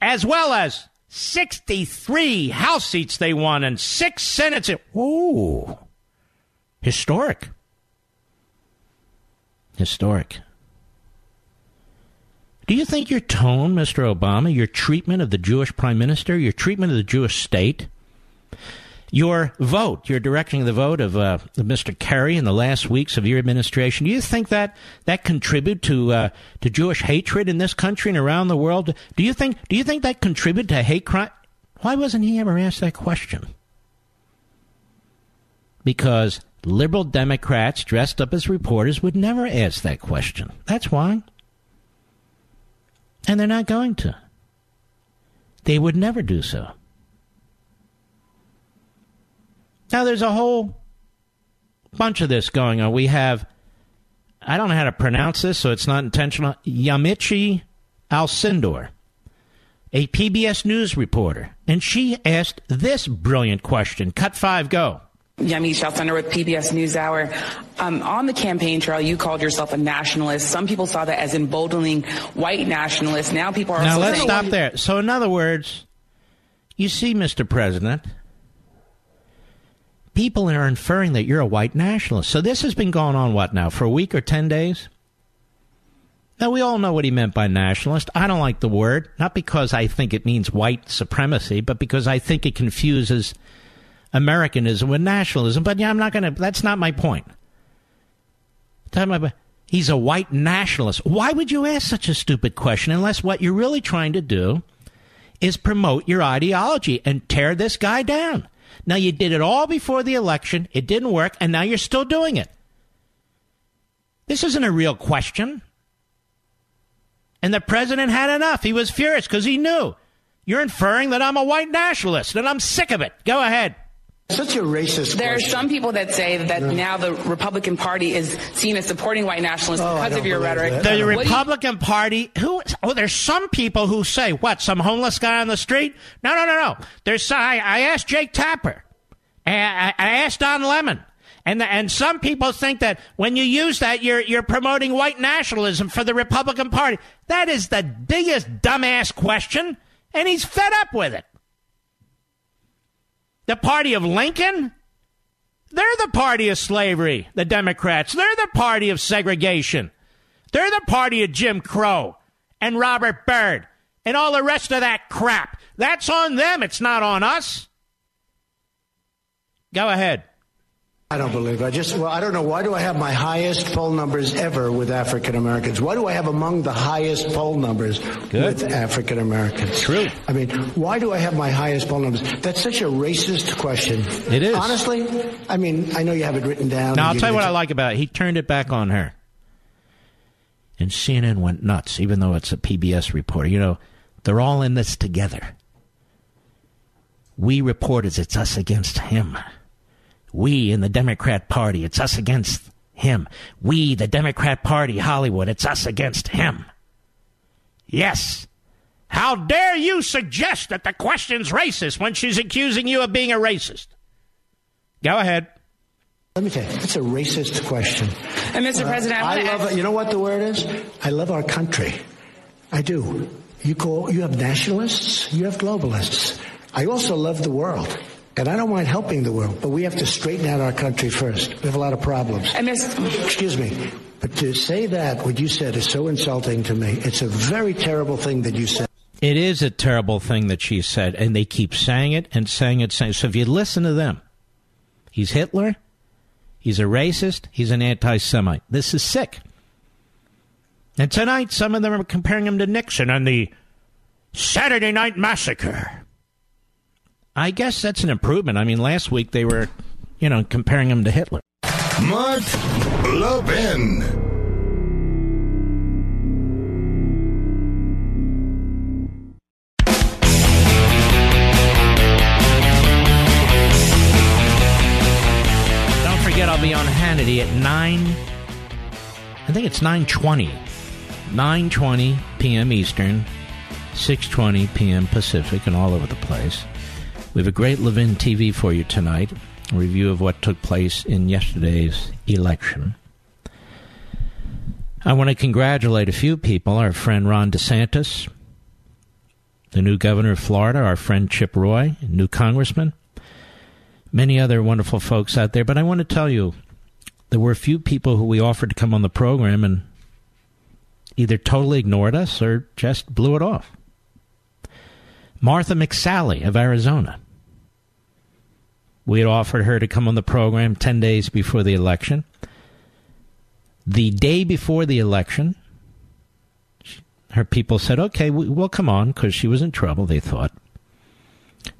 As well as 63 House seats they won and six Senate seats. Ooh. Historic. Historic. Do you think your tone, Mr. Obama, your treatment of the Jewish prime minister, your treatment of the Jewish state, your vote, your directing the vote of uh, Mr. Kerry in the last weeks of your administration, do you think that that contribute to uh, to Jewish hatred in this country and around the world? Do you think do you think that contribute to hate crime? Why wasn't he ever asked that question? Because liberal Democrats dressed up as reporters would never ask that question. That's why. And they're not going to. They would never do so. Now, there's a whole bunch of this going on. We have, I don't know how to pronounce this, so it's not intentional. Yamiche Alcindor, a PBS News reporter. And she asked this brilliant question. Cut five, go. Yamiche Alcindor with PBS NewsHour. Um, on the campaign trail, you called yourself a nationalist. Some people saw that as emboldening white nationalists. Now people are Now, let's stop there. So, in other words, you see, Mr. President, people are inferring that you're a white nationalist. So, this has been going on, what now, for a week or 10 days? Now, we all know what he meant by nationalist. I don't like the word, not because I think it means white supremacy, but because I think it confuses Americanism with nationalism. But yeah, I'm not going to, that's not my point. He's a white nationalist. Why would you ask such a stupid question unless what you're really trying to do is promote your ideology and tear this guy down? Now, you did it all before the election, it didn't work, and now you're still doing it. This isn't a real question. And the president had enough. He was furious because he knew. You're inferring that I'm a white nationalist, and I'm sick of it. Go ahead. Such a racist. There question. are some people that say that now the Republican Party is seen as supporting white nationalists Oh, because of your rhetoric. that. The What do you- Republican Party, who? Oh, there's some people who say what? Some homeless guy on the street? No, no, no, no. There's. I, I asked Jake Tapper. I, I I asked Don Lemon. And, the, and some people think that when you use that, you're, you're promoting white nationalism for the Republican Party. That is the biggest dumbass question, and he's fed up with it. The party of Lincoln? They're the party of slavery, the Democrats. They're the party of segregation. They're the party of Jim Crow and Robert Byrd and all the rest of that crap. That's on them. It's not on us. Go ahead. I don't believe. I just well, I don't know. Why do I have my highest poll numbers ever with African Americans? Why do I have among the highest poll numbers with African Americans? True. I mean, why do I have my highest poll numbers? That's such a racist question. It is. Honestly, I mean, I know you have it written down. Now, I'll tell you what I like about it. He turned it back on her. And CNN went nuts, even though it's a PBS reporter. You know, they're all in this together. We reporters, it's us against him. We in the Democrat Party, it's us against him. We, the Democrat Party, Hollywood, it's us against him. Yes. How dare you suggest that the question's racist when she's accusing you of being a racist? Go ahead. Let me tell you, it's a racist question. And Mr. Uh, President, I I love ask- it. You know what the word is? I love our country. I do. You call you have nationalists, you have globalists. I also love the world. And I don't mind helping the world, but we have to straighten out our country first. We have a lot of problems. And Miss- Excuse me. But to say that, what you said is so insulting to me. It's a very terrible thing that you said. It is a terrible thing that she said, and they keep saying it and saying it. Saying so. If you listen to them, he's Hitler, he's a racist, he's an anti-Semite. This is sick. And tonight, some of them are comparing him to Nixon and the Saturday Night Massacre. I guess that's an improvement. I mean, last week they were, you know, comparing him to Hitler. Mark Levin. Don't forget, I'll be on Hannity at nine. I think it's nine twenty. Nine twenty p.m. Eastern, six twenty p.m. Pacific, and all over the place. We have a great Levin TV for you tonight. A review of what took place in yesterday's election. I want to congratulate a few people. Our friend Ron DeSantis, the new governor of Florida, our friend Chip Roy, new congressman many other wonderful folks out there. But I want to tell you, there were a few people who we offered to come on the program and either totally ignored us or just blew it off. Martha McSally of Arizona. We had offered her to come on the program 10 days before the election. The day before the election, her people said, okay, we- we'll come on because she was in trouble, they thought.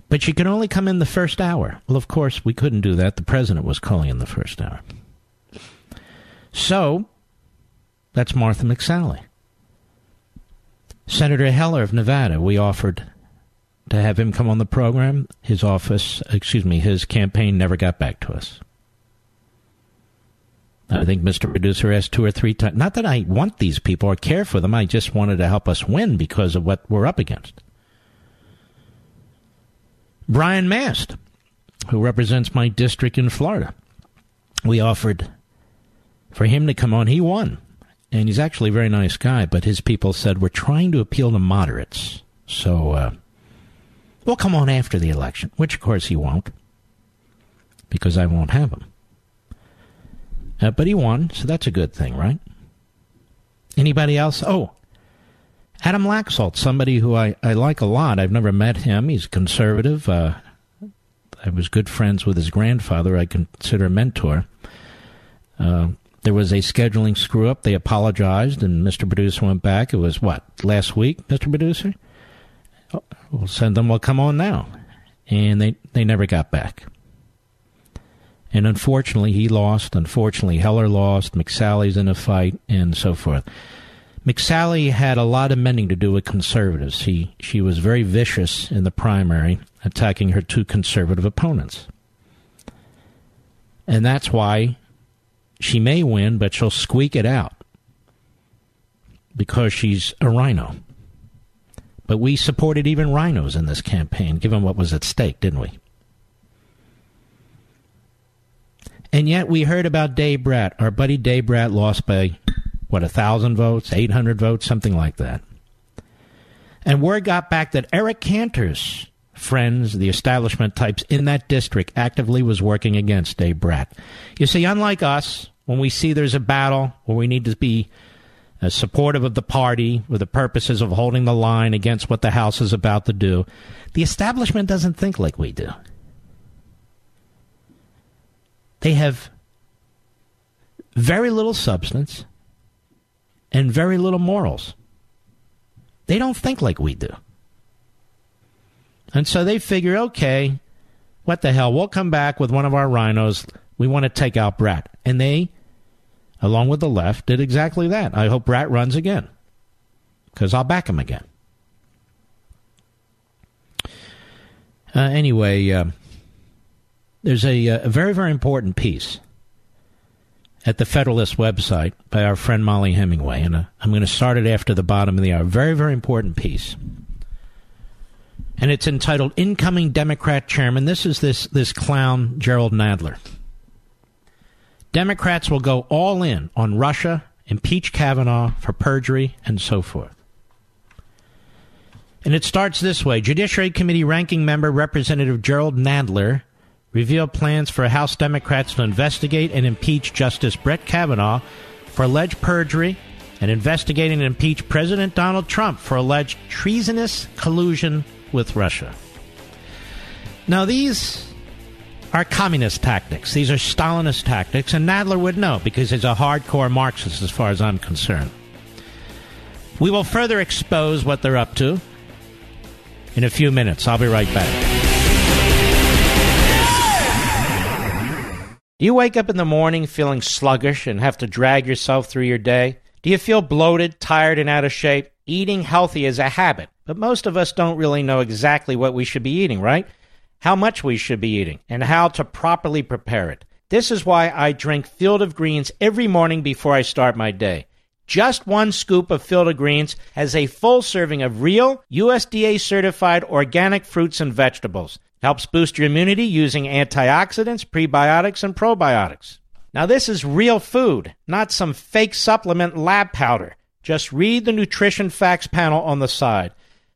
But she could only come in the first hour. Well, of course, we couldn't do that. The president was calling in the first hour. So, that's Martha McSally. Senator Heller of Nevada, we offered to have him come on the program. His office, excuse me, his campaign never got back to us. I think Mr. Producer asked two or three times. Not that I want these people or care for them, I just wanted to help us win because of what we're up against. Brian Mast, who represents my district in Florida. We offered for him to come on. He won. And he's actually a very nice guy, but his people said, We're trying to appeal to moderates. So uh, we'll come on after the election, which of course he won't, because I won't have him. Uh, but he won, so that's a good thing, right? Anybody else? Oh, Adam Laxalt, somebody who I, I like a lot. I've never met him. He's conservative. Uh, I was good friends with his grandfather. I consider a mentor. Uh, there was a scheduling screw up. They apologized, and Mr. Producer went back. It was what last week, Mr. Producer. Oh, we'll send them. Well, come on now, and they they never got back. And unfortunately, he lost. Unfortunately, Heller lost. McSally's in a fight, and so forth. McSally had a lot of mending to do with conservatives. He she was very vicious in the primary, attacking her two conservative opponents. And that's why she may win, but she'll squeak it out because she's a rhino. But we supported even rhinos in this campaign, given what was at stake, didn't we? And yet we heard about Dave Brat. Our buddy Dave Brat lost by, what, a 1,000 votes, 800 votes, something like that. And word got back that Eric Cantor's friends, the establishment types in that district, actively was working against Dave Brat. You see, unlike us, when we see there's a battle where we need to be uh, supportive of the party for the purposes of holding the line against what the House is about to do, the establishment doesn't think like we do. They have very little substance and very little morals. They don't think like we do. And so they figure, okay, what the hell? We'll come back with one of our rhinos. We want to take out Brat. And they, along with the left, did exactly that. I hope Brat runs again because I'll back him again. Uh, anyway, uh, there's a, uh, a very, very important piece at the Federalist website by our friend Mollie Hemingway, and uh, I'm going to start it after the bottom of the hour. Very, very important piece. And it's entitled Incoming Democrat Chairman. This is this, this clown, Jerrold Nadler. Democrats will go all in on Russia, impeach Kavanaugh for perjury, and so forth. And it starts this way Judiciary Committee ranking member Representative Jerrold Nadler revealed plans for House Democrats to investigate and impeach Justice Brett Kavanaugh for alleged perjury and investigating and impeach President Donald Trump for alleged treasonous collusion with Russia. Now, these are communist tactics. These are Stalinist tactics, and Nadler would know because he's a hardcore Marxist as far as I'm concerned. We will further expose what they're up to in a few minutes. I'll be right back. Do you wake up in the morning feeling sluggish and have to drag yourself through your day? Do you feel bloated, tired, and out of shape? Eating healthy is a habit, but most of us don't really know exactly what we should be eating, right? How much we should be eating, and how to properly prepare it. This is why I drink Field of Greens every morning before I start my day. Just one scoop of Field of Greens has a full serving of real, USDA certified organic fruits and vegetables. Helps boost your immunity using antioxidants, prebiotics, and probiotics. Now, this is real food, not some fake supplement lab powder. Just read the nutrition facts panel on the side.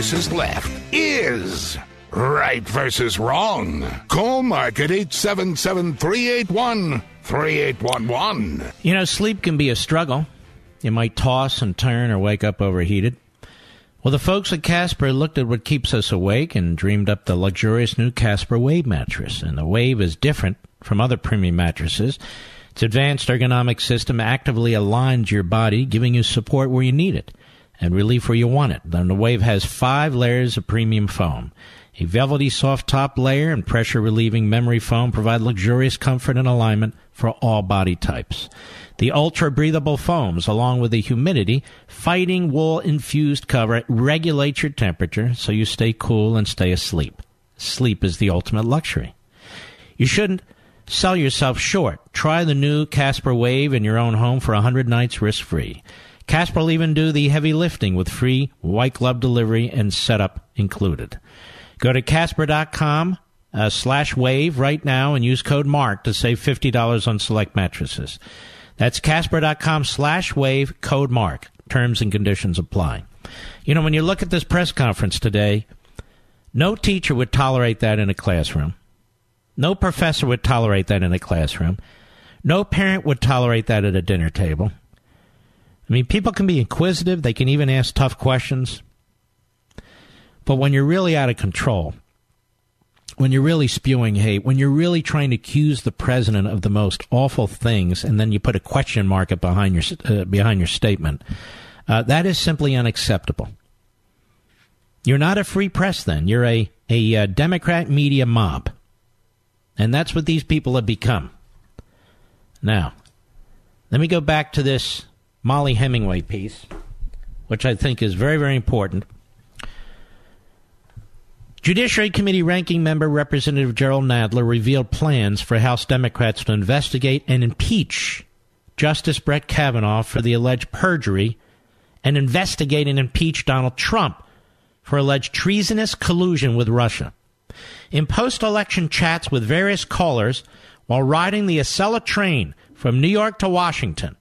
Versus left is right versus wrong. Call Mark at 877 381 3811. You know, sleep can be a struggle. You might toss and turn or wake up overheated. Well, the folks at Casper looked at what keeps us awake and dreamed up the luxurious new Casper Wave mattress. And the Wave is different from other premium mattresses. Its advanced ergonomic system actively aligns your body, giving you support where you need it and relief where you want it. Then the Wave has five layers of premium foam. A velvety soft top layer and pressure relieving memory foam provide luxurious comfort and alignment for all body types. The ultra breathable foams, along with the humidity fighting wool infused cover, regulate your temperature so you stay cool and stay asleep. Sleep is the ultimate luxury. You shouldn't sell yourself short. Try the new Casper Wave in your own home for 100 nights risk free. Casper will even do the heavy lifting with free white glove delivery and setup included. Go to Casper.com uh, slash wave right now and use code MARK to save $50 on select mattresses. That's Casper.com slash wave, code MARK. Terms and conditions apply. You know, when you look at this press conference today, no teacher would tolerate that in a classroom. No professor would tolerate that in a classroom. No parent would tolerate that at a dinner table. I mean, people can be inquisitive, they can even ask tough questions. But when you're really out of control, when you're really spewing hate, when you're really trying to accuse the president of the most awful things, and then you put a question mark behind your uh, behind your statement, uh, that is simply unacceptable. You're not a free press. Then you're a a uh, Democrat media mob, and that's what these people have become. Now, let me go back to this Mollie Hemingway piece, which I think is very very important. Judiciary Committee ranking member Representative Jerrold Nadler revealed plans for House Democrats to investigate and impeach Justice Brett Kavanaugh for the alleged perjury and investigate and impeach Donald Trump for alleged treasonous collusion with Russia. In post election chats with various callers while riding the Acela train from New York to Washington,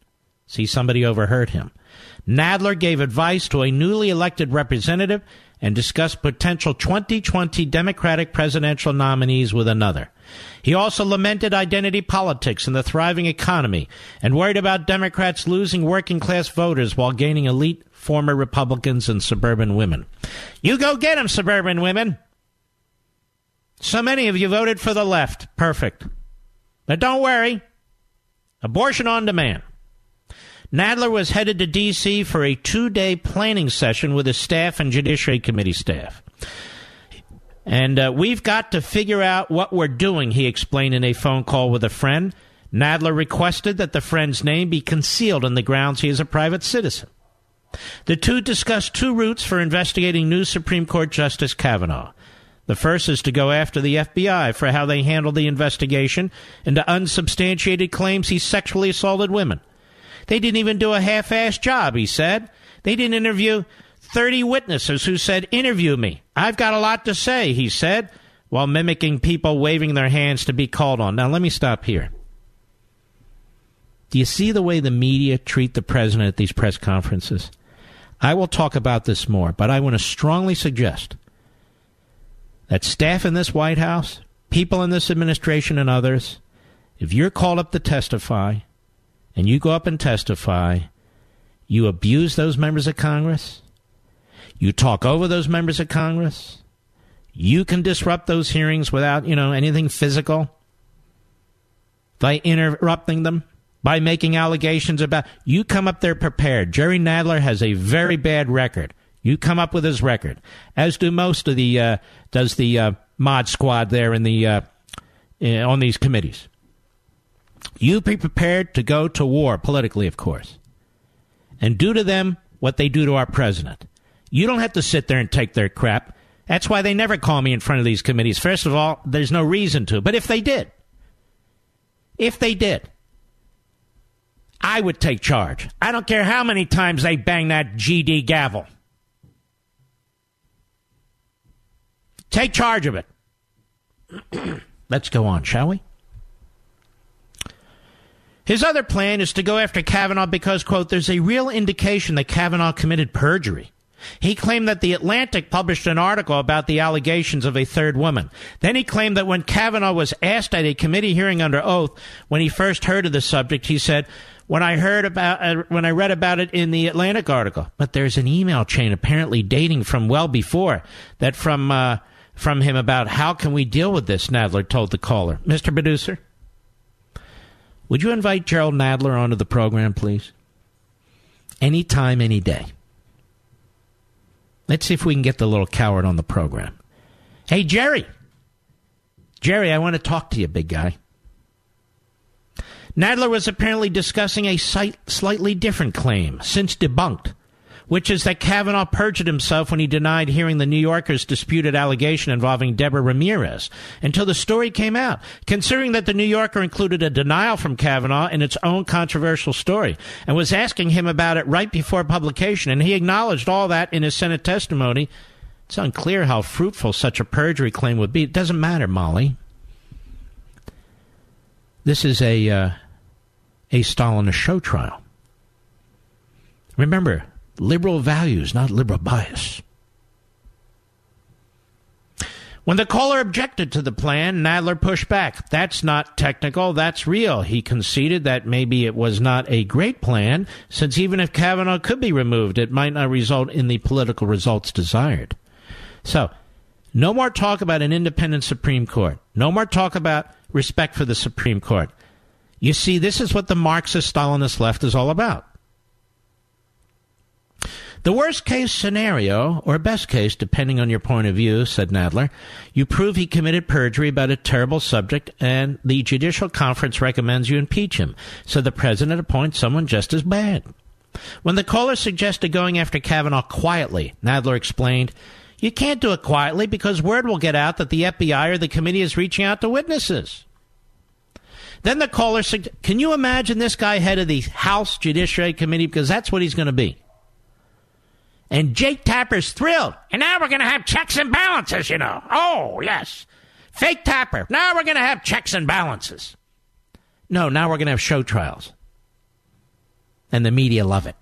see somebody overheard him. Nadler gave advice to a newly elected representative and discussed potential 2020 Democratic presidential nominees with another. He also lamented identity politics and the thriving economy and worried about Democrats losing working class voters while gaining elite former Republicans and suburban women. You go get them, suburban women. So many of you voted for the left. Perfect. But don't worry. Abortion on demand. Nadler was headed to D.C. for a two day planning session with his staff and Judiciary Committee staff. And uh, we've got to figure out what we're doing, he explained in a phone call with a friend. Nadler requested that the friend's name be concealed on the grounds he is a private citizen. The two discussed two routes for investigating new Supreme Court Justice Kavanaugh. The first is to go after the FBI for how they handled the investigation into unsubstantiated claims he sexually assaulted women. They didn't even do a half assed job, he said. They didn't interview 30 witnesses who said, Interview me. I've got a lot to say, he said, while mimicking people waving their hands to be called on. Now, let me stop here. Do you see the way the media treat the president at these press conferences? I will talk about this more, but I want to strongly suggest that staff in this White House, people in this administration, and others, if you're called up to testify, and you go up and testify, you abuse those members of Congress, you talk over those members of Congress, you can disrupt those hearings without, you know, anything physical by interrupting them, by making allegations about you come up there prepared. Jerry Nadler has a very bad record. You come up with his record, as do most of the uh, does the uh, mod squad there in the uh, on these committees. You be prepared to go to war, politically, of course, and do to them what they do to our president. You don't have to sit there and take their crap. That's why they never call me in front of these committees. First of all, there's no reason to. But if they did, if they did, I would take charge. I don't care how many times they bang that GD gavel. Take charge of it. *clears throat* Let's go on, shall we? His other plan is to go after Kavanaugh because, quote, there's a real indication that Kavanaugh committed perjury. He claimed that The Atlantic published an article about the allegations of a third woman. Then he claimed that when Kavanaugh was asked at a committee hearing under oath when he first heard of the subject, he said, when I heard about uh, when I read about it in the Atlantic article. But there's an email chain apparently dating from well before that from uh, from him about how can we deal with this. Nadler told the caller, Mr. Producer. Would you invite Jerrold Nadler onto the program, please? Anytime, any day. Let's see if we can get the little coward on the program. Hey, Jerry. Jerry, I want to talk to you, big guy. Nadler was apparently discussing a slightly different claim, since debunked, which is that Kavanaugh perjured himself when he denied hearing the New Yorker's disputed allegation involving Deborah Ramirez until the story came out, considering that the New Yorker included a denial from Kavanaugh in its own controversial story and was asking him about it right before publication. And he acknowledged all that in his Senate testimony It's unclear how fruitful such a perjury claim would be. It doesn't matter, Mollie. This is a uh, a Stalinist show trial. Remember, liberal values, not liberal bias. When the caller objected to the plan, Nadler pushed back. That's not technical, that's real. He conceded that maybe it was not a great plan, since even if Kavanaugh could be removed, it might not result in the political results desired. So, no more talk about an independent Supreme Court. No more talk about respect for the Supreme Court. You see, this is what the Marxist Stalinist left is all about. The worst case scenario, or best case, depending on your point of view, said Nadler, you prove he committed perjury about a terrible subject, and the Judicial Conference recommends you impeach him, so the President appoints someone just as bad. When the caller suggested going after Kavanaugh quietly, Nadler explained, You can't do it quietly because word will get out that the FBI or the committee is reaching out to witnesses. Then the caller said, Can you imagine this guy head of the House Judiciary Committee? Because that's what he's going to be. And Jake Tapper's thrilled. And now we're going to have checks and balances, you know. Oh, yes. Fake Tapper. Now we're going to have checks and balances. No, now we're going to have show trials. And the media love it.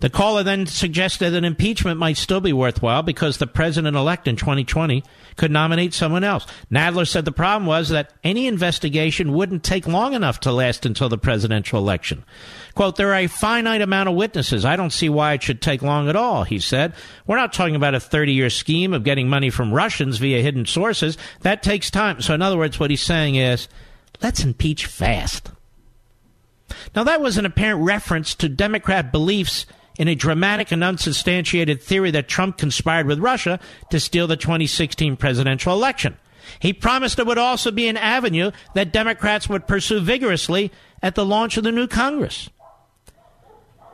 The caller then suggested that impeachment might still be worthwhile because the president elect in 2020 could nominate someone else. Nadler said the problem was that any investigation wouldn't take long enough to last until the presidential election. Quote, there are a finite amount of witnesses. I don't see why it should take long at all, he said. We're not talking about a 30 year scheme of getting money from Russians via hidden sources. That takes time. So, in other words, what he's saying is, let's impeach fast. Now, that was an apparent reference to Democrat beliefs in a dramatic and unsubstantiated theory that Trump conspired with Russia to steal the 2016 presidential election. He promised it would also be an avenue that Democrats would pursue vigorously at the launch of the new Congress.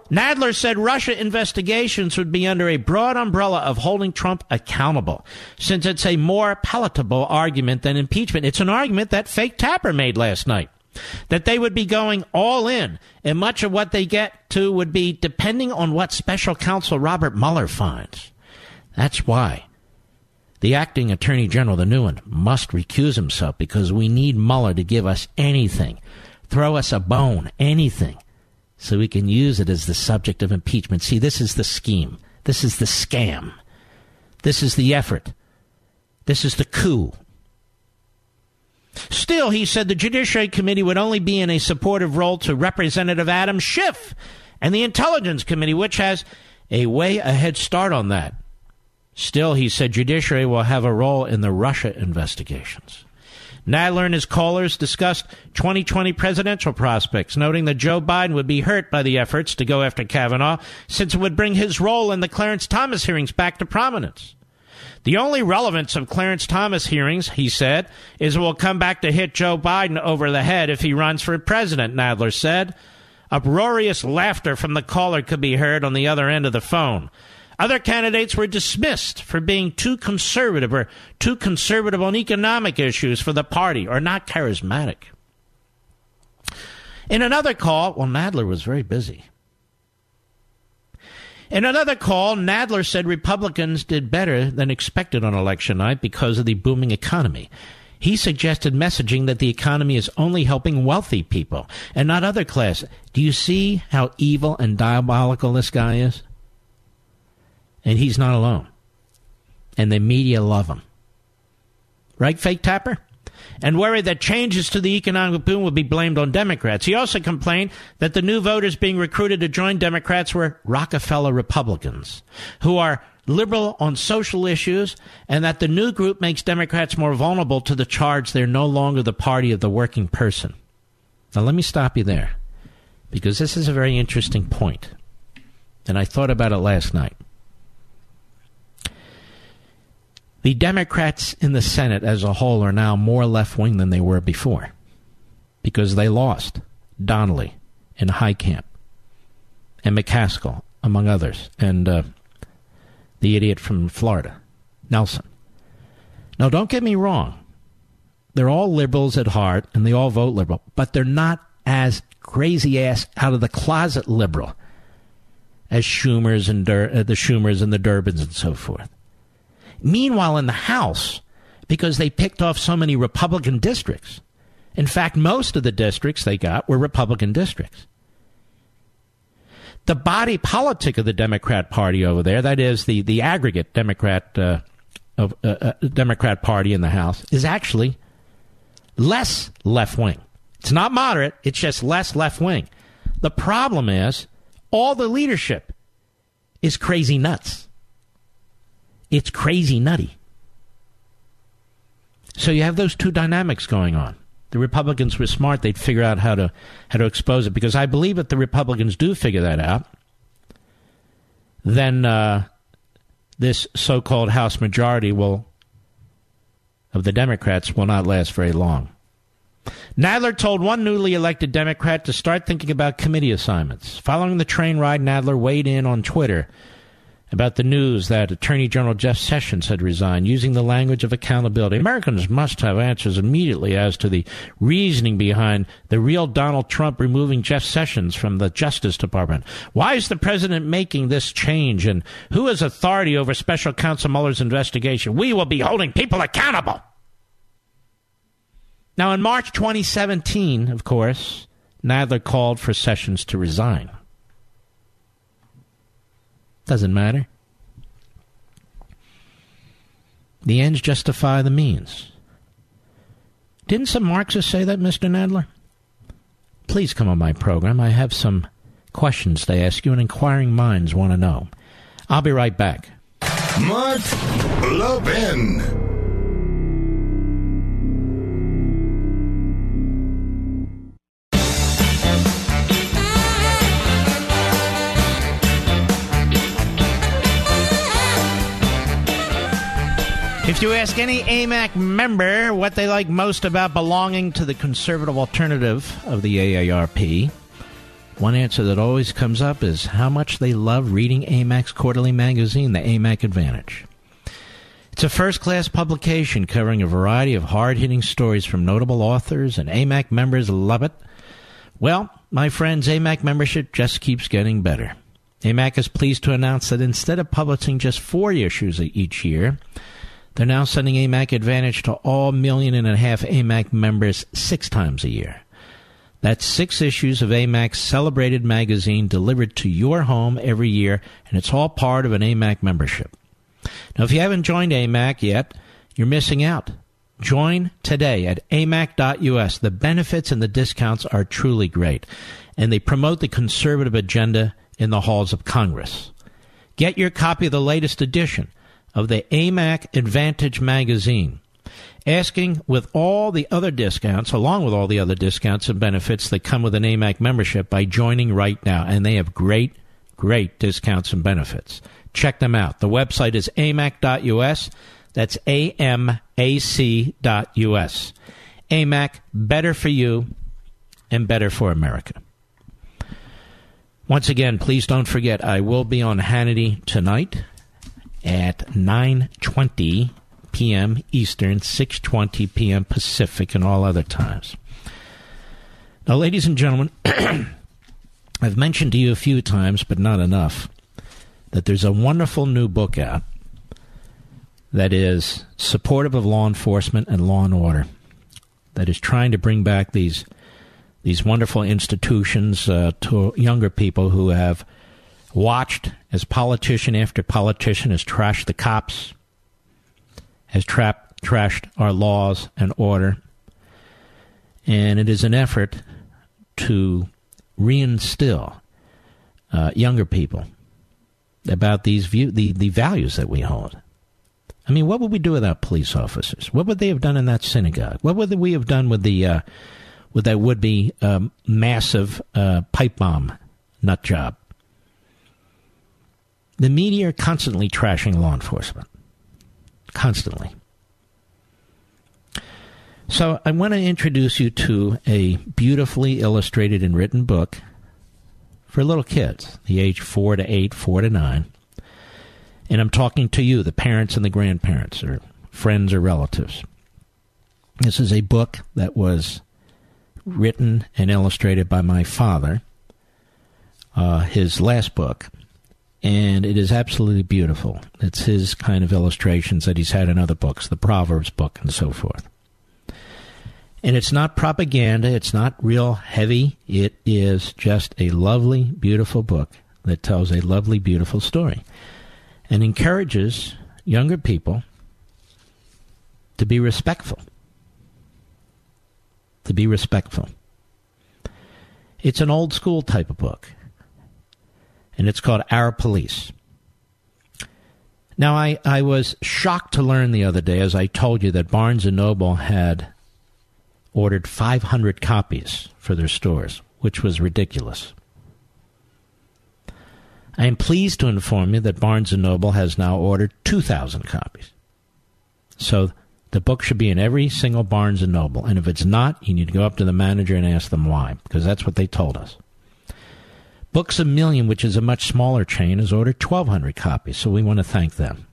Nadler said Russia investigations would be under a broad umbrella of holding Trump accountable, since it's a more palatable argument than impeachment. It's an argument that fake Tapper made last night that they would be going all in, and much of what they get to would be depending on what special counsel Robert Mueller finds. That's why the acting attorney general, the new one, must recuse himself because we need Mueller to give us anything, throw us a bone, anything, so we can use it as the subject of impeachment. See, this is the scheme. This is the scam. This is the effort. This is the coup. Still, he said the Judiciary Committee would only be in a supportive role to Representative Adam Schiff and the Intelligence Committee, which has a way ahead start on that. Still, he said Judiciary will have a role in the Russia investigations. Nadler and his callers discussed 2020 presidential prospects, noting that Joe Biden would be hurt by the efforts to go after Kavanaugh, since it would bring his role in the Clarence Thomas hearings back to prominence. The only relevance of Clarence Thomas hearings, he said, is will come back to hit Joe Biden over the head if he runs for president, Nadler said. Uproarious laughter from the caller could be heard on the other end of the phone. Other candidates were dismissed for being too conservative or too conservative on economic issues for the party or not charismatic. In another call, well, Nadler was very busy. In another call, Nadler said Republicans did better than expected on election night because of the booming economy. He suggested messaging that the economy is only helping wealthy people and not other classes. Do you see how evil and diabolical this guy is? And he's not alone. And the media love him. Right, fake tapper? And worried that changes to the economic boom would be blamed on Democrats. He also complained that the new voters being recruited to join Democrats were Rockefeller Republicans, who are liberal on social issues, and that the new group makes Democrats more vulnerable to the charge they're no longer the party of the working person. Now, let me stop you there, because this is a very interesting point, and I thought about it last night. The Democrats in the Senate as a whole are now more left wing than they were before because they lost Donnelly and Heitkamp and McCaskill, among others, and uh, the idiot from Florida, Nelson. Now, don't get me wrong. They're all liberals at heart and they all vote liberal, but they're not as crazy ass out of the closet liberal as Schumer's and Dur- uh, the Schumers and the Durbins and so forth. Meanwhile, in the House, because they picked off so many Republican districts, in fact, most of the districts they got were Republican districts. The body politic of the Democrat Party over there, that is the, the aggregate Democrat uh, of uh, uh, Democrat Party in the House, is actually less left wing. It's not moderate, it's just less left wing. The problem is all the leadership is crazy nuts. It's crazy nutty. So you have those two dynamics going on. The Republicans were smart; they'd figure out how to how to expose it. Because I believe if the Republicans do figure that out, then uh, this so-called House majority will of the Democrats will not last very long. Nadler told one newly elected Democrat to start thinking about committee assignments. Following the train ride, Nadler weighed in on Twitter about the news that Attorney General Jeff Sessions had resigned, using the language of accountability. Americans must have answers immediately as to the reasoning behind the real Donald Trump removing Jeff Sessions from the Justice Department. Why is the president making this change, and who has authority over Special Counsel Mueller's investigation? We will be holding people accountable. Now, in March 2017, of course, Nadler called for Sessions to resign. Doesn't matter. The ends justify the means. Didn't some Marxists say that, Mr. Nadler? Please come on my program. I have some questions to ask you, and inquiring minds want to know. I'll be right back. Mark Levin. If you ask any AMAC member what they like most about belonging to the conservative alternative of the AARP, one answer that always comes up is how much they love reading AMAC's quarterly magazine, the AMAC Advantage. It's a first class publication covering a variety of hard hitting stories from notable authors, and AMAC members love it. Well, my friends, AMAC membership just keeps getting better. AMAC is pleased to announce that instead of publishing just four issues each year, they're now sending AMAC Advantage to all million and a half AMAC members six times a year. That's six issues of AMAC's celebrated magazine delivered to your home every year, and it's all part of an AMAC membership. Now, if you haven't joined AMAC yet, you're missing out. Join today at amac.us. The benefits and the discounts are truly great, and they promote the conservative agenda in the halls of Congress. Get your copy of the latest edition of the AMAC Advantage magazine, asking with all the other discounts, along with all the other discounts and benefits that come with an AMAC membership by joining right now. And they have great, great discounts and benefits. Check them out. The website is amac.us. That's A-M-A-C.us. AMAC, better for you and better for America. Once again, please don't forget, I will be on Hannity tonight at 9:20 p.m. Eastern, 6:20 p.m. Pacific, and all other times. Now, ladies and gentlemen, *clears throat* I've mentioned to you a few times, but not enough, that there's a wonderful new book out that is supportive of law enforcement and law and order, that is trying to bring back these these wonderful institutions uh, to younger people who have watched as politician after politician has trashed the cops, has trashed our laws and order. And it is an effort to reinstill uh, younger people about these view, the, the values that we hold. I mean, what would we do without police officers? What would they have done in that synagogue? What would we have done with the uh, with that would be um, massive uh, pipe bomb nut job? The media are constantly trashing law enforcement. Constantly. So I want to introduce you to a beautifully illustrated and written book for little kids, the age 4 to 8, 4 to 9. And I'm talking to you, the parents and the grandparents, or friends or relatives. This is a book that was written and illustrated by my father. Uh, his last book and it is absolutely beautiful. It's his kind of illustrations that he's had in other books, the Proverbs book, and so forth. And it's not propaganda, it's not real heavy. It is just a lovely, beautiful book that tells a lovely, beautiful story and encourages younger people to be respectful. To be respectful. It's an old school type of book, and it's called Our Police. Now, I, I was shocked to learn the other day, as I told you, that Barnes & Noble had ordered 500 copies for their stores, which was ridiculous. I am pleased to inform you that Barnes & Noble has now ordered 2,000 copies. So the book should be in every single Barnes & Noble, and if it's not, you need to go up to the manager and ask them why, because that's what they told us. Books a Million, which is a much smaller chain, has ordered 1,200 copies, so we want to thank them.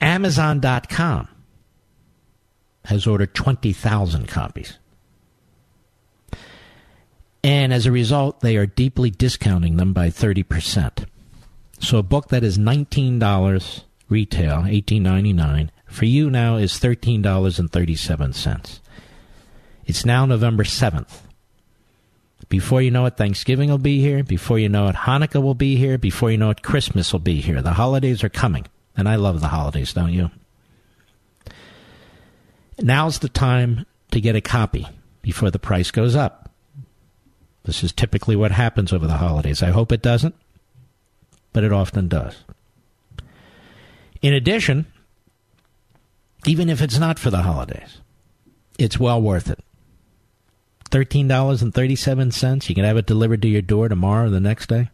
Amazon.com has ordered 20,000 copies. And as a result, they are deeply discounting them by 30%. So a book that is $19 retail, $18.99, for you now is $13.37. It's now November 7th. Before you know it, Thanksgiving will be here. Before you know it, Hanukkah will be here. Before you know it, Christmas will be here. The holidays are coming. And I love the holidays, don't you? Now's the time to get a copy before the price goes up. This is typically what happens over the holidays. I hope it doesn't, but it often does. In addition, even if it's not for the holidays, it's well worth it. $13.37, you can have it delivered to your door tomorrow or the next day.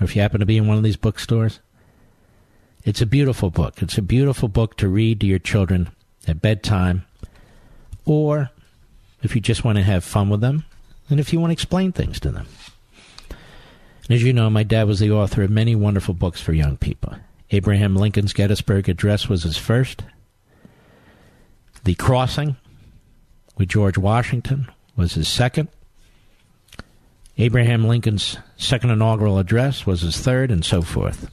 Or if you happen to be in one of these bookstores. It's a beautiful book. It's a beautiful book to read to your children at bedtime, or if you just want to have fun with them, and if you want to explain things to them. And as you know, my dad was the author of many wonderful books for young people. Abraham Lincoln's Gettysburg Address was his first. The Crossing with George Washington was his second. Abraham Lincoln's second inaugural address was his third, and so forth.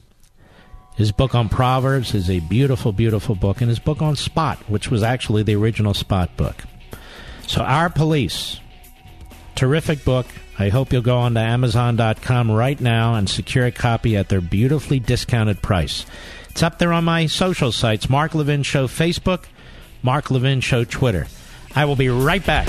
His book on Proverbs is a beautiful, beautiful book, and his book on Spot, which was actually the original Spot book. So, Our Police, terrific book. I hope you'll go on to Amazon.com right now and secure a copy at their beautifully discounted price. It's up there on my social sites Mark Levin Show Facebook, Mark Levin Show Twitter. I will be right back.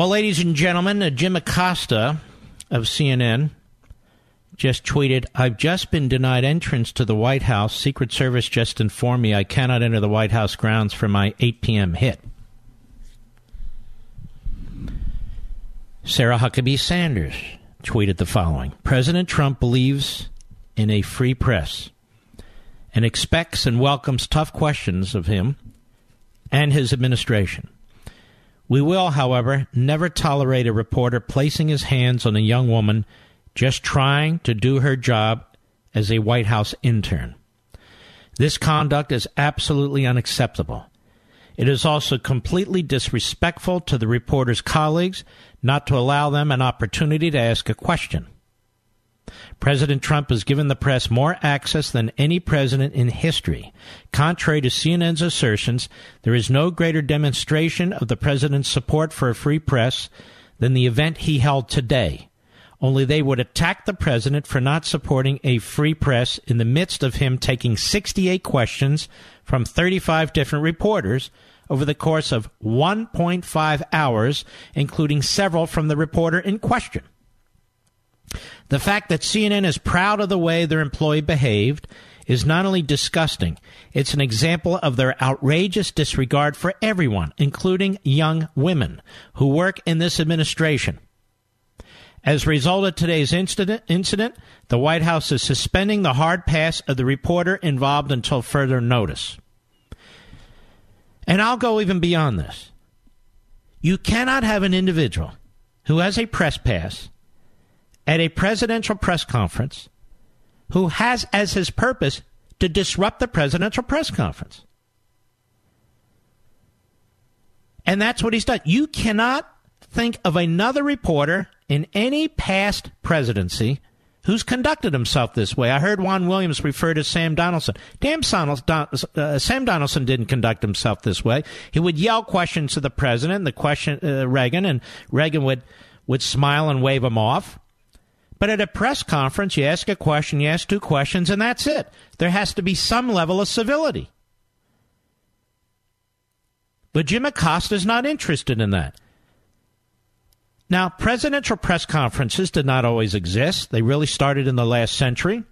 Well, ladies and gentlemen, uh, Jim Acosta of CNN just tweeted I've just been denied entrance to the White House. Secret Service just informed me I cannot enter the White House grounds for my 8 p.m. hit. Sarah Huckabee Sanders tweeted the following President Trump believes in a free press and expects and welcomes tough questions of him and his administration. We will, however, never tolerate a reporter placing his hands on a young woman just trying to do her job as a White House intern. This conduct is absolutely unacceptable. It is also completely disrespectful to the reporter's colleagues not to allow them an opportunity to ask a question. President Trump has given the press more access than any president in history. Contrary to CNN's assertions, there is no greater demonstration of the president's support for a free press than the event he held today. Only they would attack the president for not supporting a free press in the midst of him taking 68 questions from 35 different reporters over the course of 1.5 hours, including several from the reporter in question. The fact that CNN is proud of the way their employee behaved is not only disgusting, it's an example of their outrageous disregard for everyone, including young women who work in this administration. As a result of today's incident, incident, the White House is suspending the hard pass of the reporter involved until further notice. And I'll go even beyond this. You cannot have an individual who has a press pass at a presidential press conference who has as his purpose to disrupt the presidential press conference. And that's what he's done. You cannot think of another reporter in any past presidency who's conducted himself this way. I heard Juan Williams refer to Sam Donaldson. Damn, uh, Sam Donaldson didn't conduct himself this way. He would yell questions to the president, the question uh, Reagan, and Reagan would would smile and wave him off. But at a press conference, you ask a question, you ask two questions, and that's it. There has to be some level of civility. But Jim Acosta is not interested in that. Now, presidential press conferences did not always exist. They really started in the last century.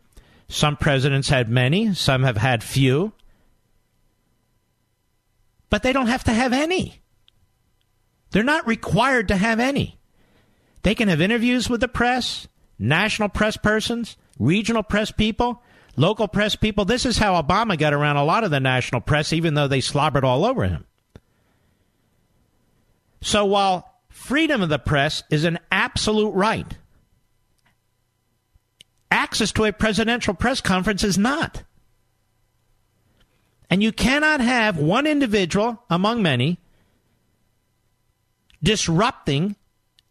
Some presidents had many, some have had few. But they don't have to have any. They're not required to have any. They can have interviews with the press national press persons, regional press people, local press people. This is how Obama got around a lot of the national press, even though they slobbered all over him. So while freedom of the press is an absolute right, access to a presidential press conference is not. And you cannot have one individual among many disrupting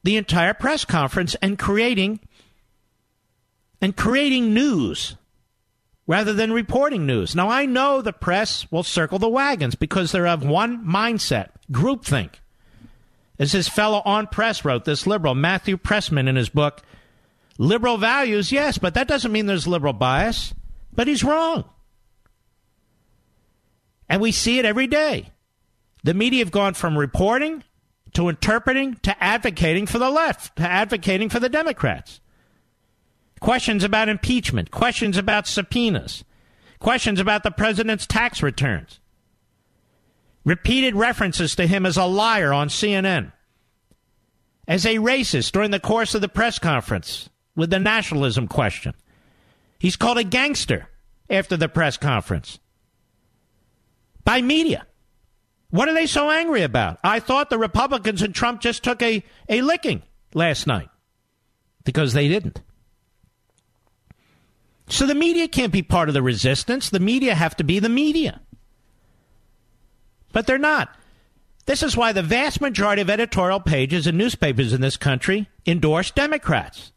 the entire press conference and creating and creating news rather than reporting news. Now, I know the press will circle the wagons because they're of one mindset groupthink. As his fellow on press wrote, this liberal, Matthew Pressman, in his book, Liberal Values, yes, but that doesn't mean there's liberal bias. But he's wrong. And we see it every day. The media have gone from reporting to interpreting to advocating for the left, to advocating for the Democrats. Questions about impeachment, questions about subpoenas, questions about the president's tax returns. Repeated references to him as a liar on CNN, as a racist during the course of the press conference with the nationalism question. He's called a gangster after the press conference by media. What are they so angry about? I thought the Republicans and Trump just took a, a licking last night because they didn't. So the media can't be part of the resistance. The media have to be the media. But they're not. This is why the vast majority of editorial pages in newspapers in this country endorse Democrats.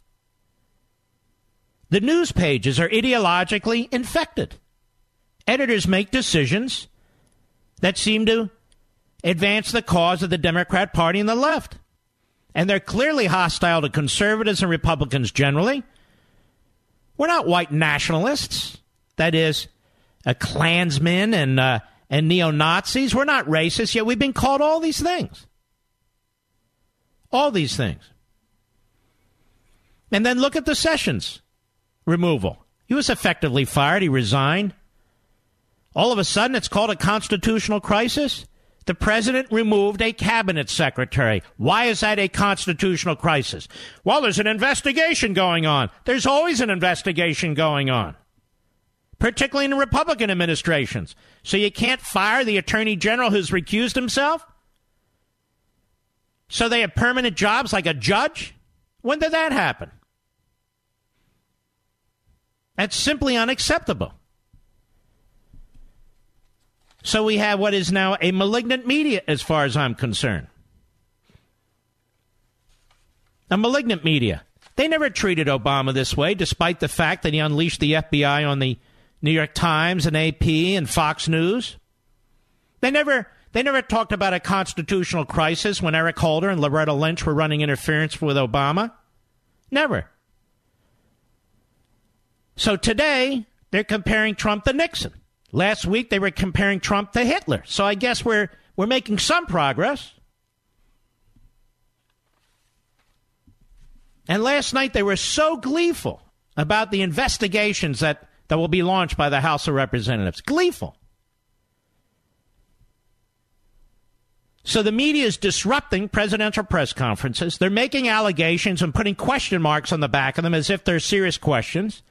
The news pages are ideologically infected. Editors make decisions that seem to advance the cause of the Democrat Party and the left. And they're clearly hostile to conservatives and Republicans generally we're not white nationalists. That is, a Klansmen and uh, and neo Nazis. We're not racist yet. We've been called all these things. All these things. And then look at the Sessions removal. He was effectively fired. He resigned. All of a sudden, it's called a constitutional crisis. The president removed a cabinet secretary. Why is that a constitutional crisis? Well, there's an investigation going on. There's always an investigation going on, particularly in Republican administrations. So you can't fire the attorney general who's recused himself? So they have permanent jobs like a judge? When did that happen? That's simply unacceptable. So we have what is now a malignant media, as far as I'm concerned. A malignant media. They never treated Obama this way, despite the fact that he unleashed the FBI on the New York Times and AP and Fox News. They never they never talked about a constitutional crisis when Eric Holder and Loretta Lynch were running interference with Obama. Never. So today, they're comparing Trump to Nixon. Last week they were comparing Trump to Hitler. So I guess we're we're making some progress. And last night they were so gleeful about the investigations that, that will be launched by the House of Representatives. Gleeful. So the media is disrupting presidential press conferences. They're making allegations and putting question marks on the back of them as if they're serious questions.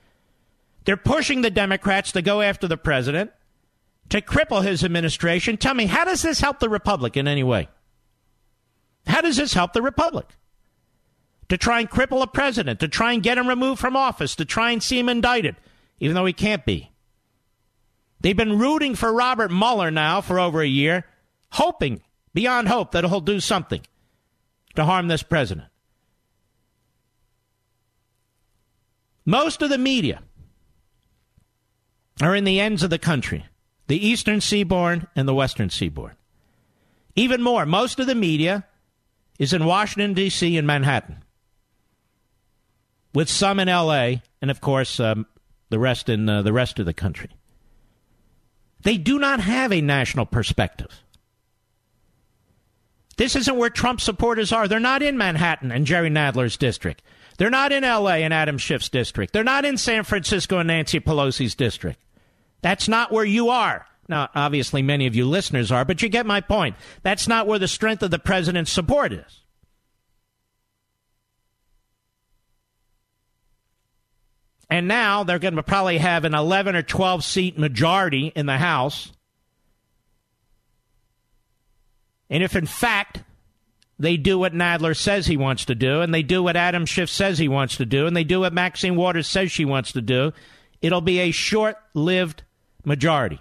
They're pushing the Democrats to go after the president, to cripple his administration. Tell me, how does this help the Republic in any way? How does this help the Republic? To try and cripple a president, to try and get him removed from office, to try and see him indicted, even though he can't be. They've been rooting for Robert Mueller now for over a year, hoping beyond hope that he'll do something to harm this president. Most of the media are in the ends of the country the eastern seaboard and the western seaboard. Even more, most of the media is in Washington, D.C. and Manhattan, with some in L.A., and of course, um, the rest in uh, the rest of the country. They do not have a national perspective. This isn't where Trump supporters are. They're not in Manhattan and Jerry Nadler's district. They're not in L.A. and Adam Schiff's district. They're not in San Francisco and Nancy Pelosi's district. That's not where you are. Now, obviously, many of you listeners are, but you get my point. That's not where the strength of the president's support is. And now they're going to probably have an 11 or 12 seat majority in the House. And if in fact they do what Nadler says he wants to do, and they do what Adam Schiff says he wants to do, and they do what Maxine Waters says she wants to do, it'll be a short lived majority.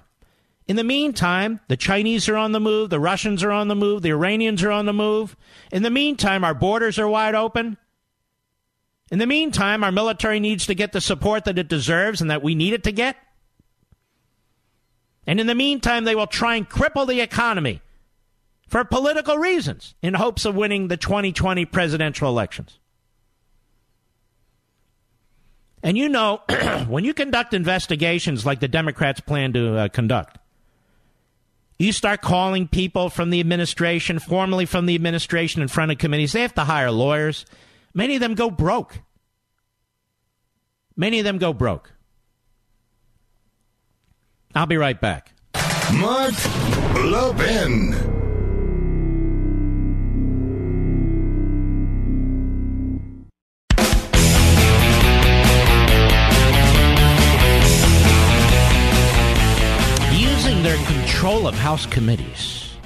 In the meantime, the Chinese are on the move, the Russians are on the move, the Iranians are on the move. In the meantime, our borders are wide open. In the meantime, our military needs to get the support that it deserves and that we need it to get. And in the meantime, they will try and cripple the economy for political reasons in hopes of winning the 2020 presidential elections. And you know, *clears throat* when you conduct investigations like the Democrats plan to uh, conduct, you start calling people from the administration, formally from the administration, in front of committees. They have to hire lawyers. Many of them go broke. Many of them go broke. I'll be right back. Mark Levin. Control of House committees.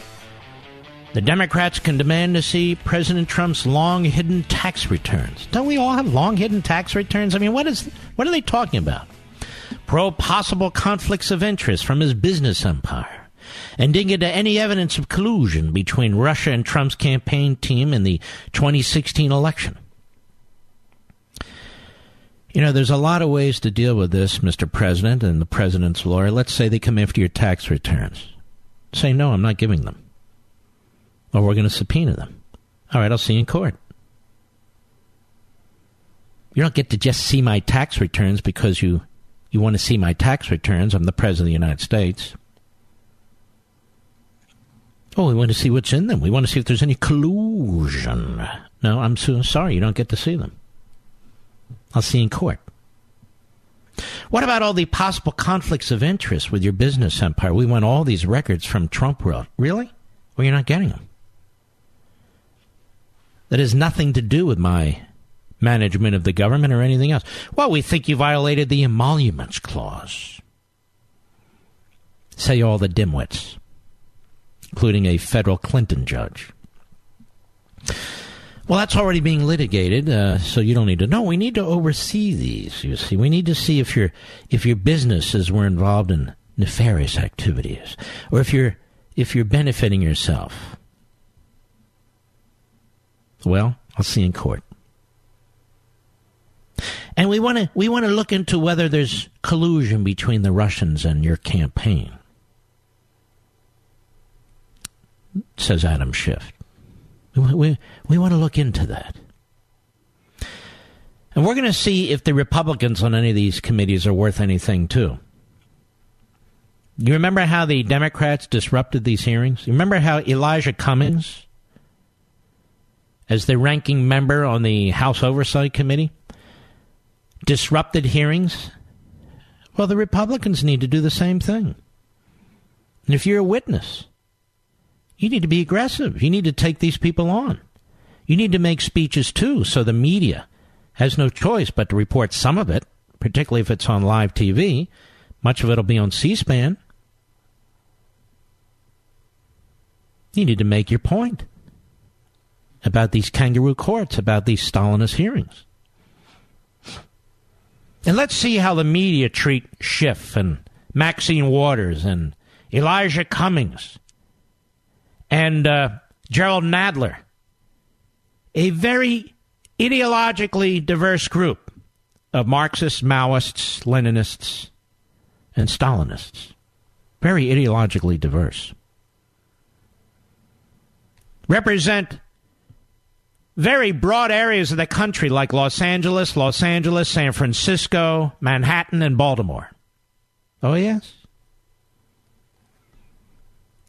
The Democrats can demand to see President Trump's long hidden tax returns. Don't we all have long hidden tax returns? I mean, what is what are they talking about? Pro possible conflicts of interest from his business empire and dig into any evidence of collusion between Russia and Trump's campaign team in the 2016 election. You know, there's a lot of ways to deal with this, Mr. President and the president's lawyer. Let's say they come after your tax returns. Say, no, I'm not giving them. Or we're going to subpoena them. All right, I'll see you in court. You don't get to just see my tax returns because you, you want to see my tax returns. I'm the President of the United States. Oh, we want to see what's in them. We want to see if there's any collusion. No, I'm so sorry. You don't get to see them. I'll see you in court. What about all the possible conflicts of interest with your business empire? We want all these records from Trump World. Really? Well, you're not getting them. That has nothing to do with my management of the government or anything else. Well, we think you violated the emoluments clause. Say all the dimwits, including a federal Clinton judge. Well, that's already being litigated, uh, so you don't need to. know. we need to oversee these. You see, we need to see if your if your businesses were involved in nefarious activities, or if you're if you're benefiting yourself. Well, I'll see you in court. And we want to we want to look into whether there's collusion between the Russians and your campaign. Says Adam Schiff. We, we, we want to look into that. And we're going to see if the Republicans on any of these committees are worth anything, too. You remember how the Democrats disrupted these hearings? You remember how Elijah Cummings as the ranking member on the House Oversight Committee, disrupted hearings. Well, the Republicans need to do the same thing. And if you're a witness, you need to be aggressive. You need to take these people on. You need to make speeches too, so the media has no choice but to report some of it, particularly if it's on live TV. Much of it will be on C SPAN. You need to make your point about these kangaroo courts, about these Stalinist hearings. And let's see how the media treat Schiff and Maxine Waters and Elijah Cummings and uh, Jerrold Nadler. A very ideologically diverse group of Marxists, Maoists, Leninists, and Stalinists. Very ideologically diverse. Represent very broad areas of the country like Los Angeles, Los Angeles, San Francisco, Manhattan, and Baltimore. Oh, yes.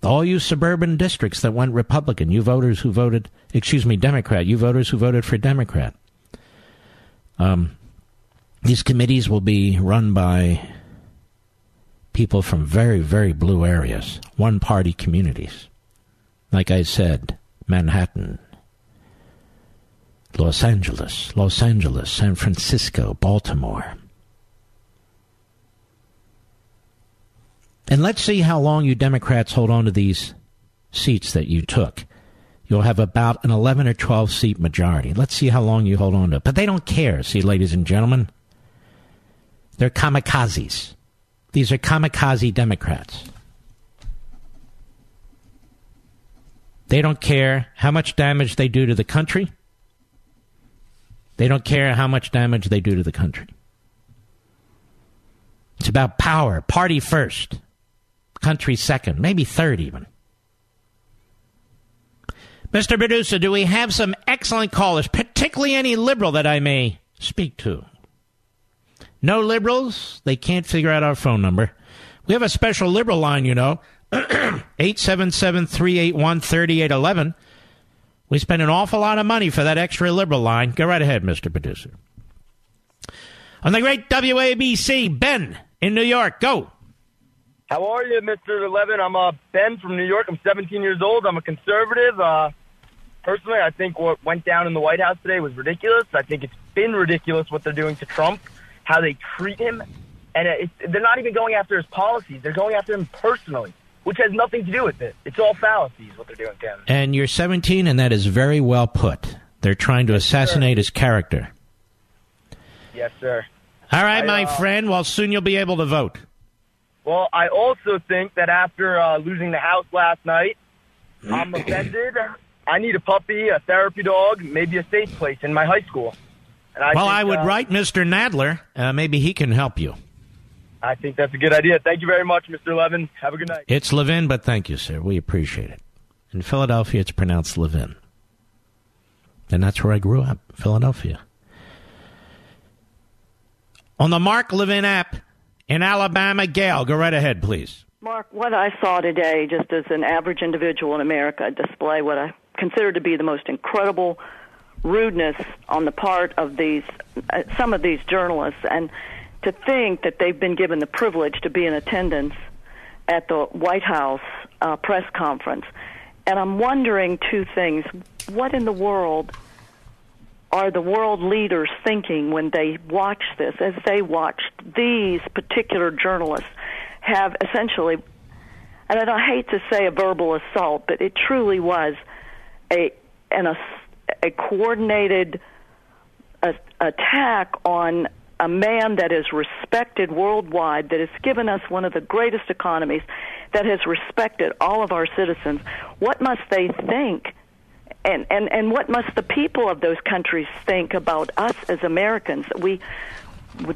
All you suburban districts that went Republican, you voters who voted, excuse me, Democrat, you voters who voted for Democrat. Um, these committees will be run by people from very, very blue areas, one party communities. Like I said, Manhattan, Los Angeles, Los Angeles, San Francisco, Baltimore. And let's see how long you Democrats hold on to these seats that you took. You'll have about an 11 or 12 seat majority. Let's see how long you hold on to it. But they don't care, see, ladies and gentlemen. They're kamikazes. These are kamikaze Democrats. They don't care how much damage they do to the country. They don't care how much damage they do to the country. It's about power. Party first, country second, maybe third even. Mr. Producer, do we have some excellent callers, particularly any liberal that I may speak to? No liberals? They can't figure out our phone number. We have a special liberal line, you know. *clears throat* 877 381 3811. We spend an awful lot of money for that extra liberal line. Go right ahead, Mr. Producer. On the great WABC, Ben in New York. Go. How are you, Mr. Levin? I'm uh, Ben from New York. I'm 17 years old. I'm a conservative. Uh, personally, I think what went down in the White House today was ridiculous. I think it's been ridiculous what they're doing to Trump, how they treat him. And it's, they're not even going after his policies. They're going after him personally which has nothing to do with it. It's all fallacies what they're doing to him. And you're 17, and that is very well put. They're trying to assassinate his character. Yes, sir. All right, I, my uh, friend. Well, soon you'll be able to vote. Well, I also think that after uh, losing the house last night, I'm offended. I need a puppy, a therapy dog, maybe a safe place in my high school. And I well, think, I would uh, write Mr. Nadler. Uh, maybe he can help you. I think that's a good idea. Thank you very much, Mr. Levin. Have a good night. It's Levin, but thank you, sir. We appreciate it. In Philadelphia, it's pronounced Levin. And that's where I grew up, Philadelphia. On the Mark Levin app in Alabama, Gail, go right ahead, please. Mark, what I saw today, just as an average individual in America, display what I consider to be the most incredible rudeness on the part of these uh, some of these journalists, and to think that they've been given the privilege to be in attendance at the White House uh, press conference. And I'm wondering two things. What in the world are the world leaders thinking when they watch this, as they watched these particular journalists have essentially, and I don't, hate to say a verbal assault, but it truly was a an a, a coordinated a, attack on a man that is respected worldwide, that has given us one of the greatest economies, that has respected all of our citizens, what must they think? And, and, and what must the people of those countries think about us as Americans? That we,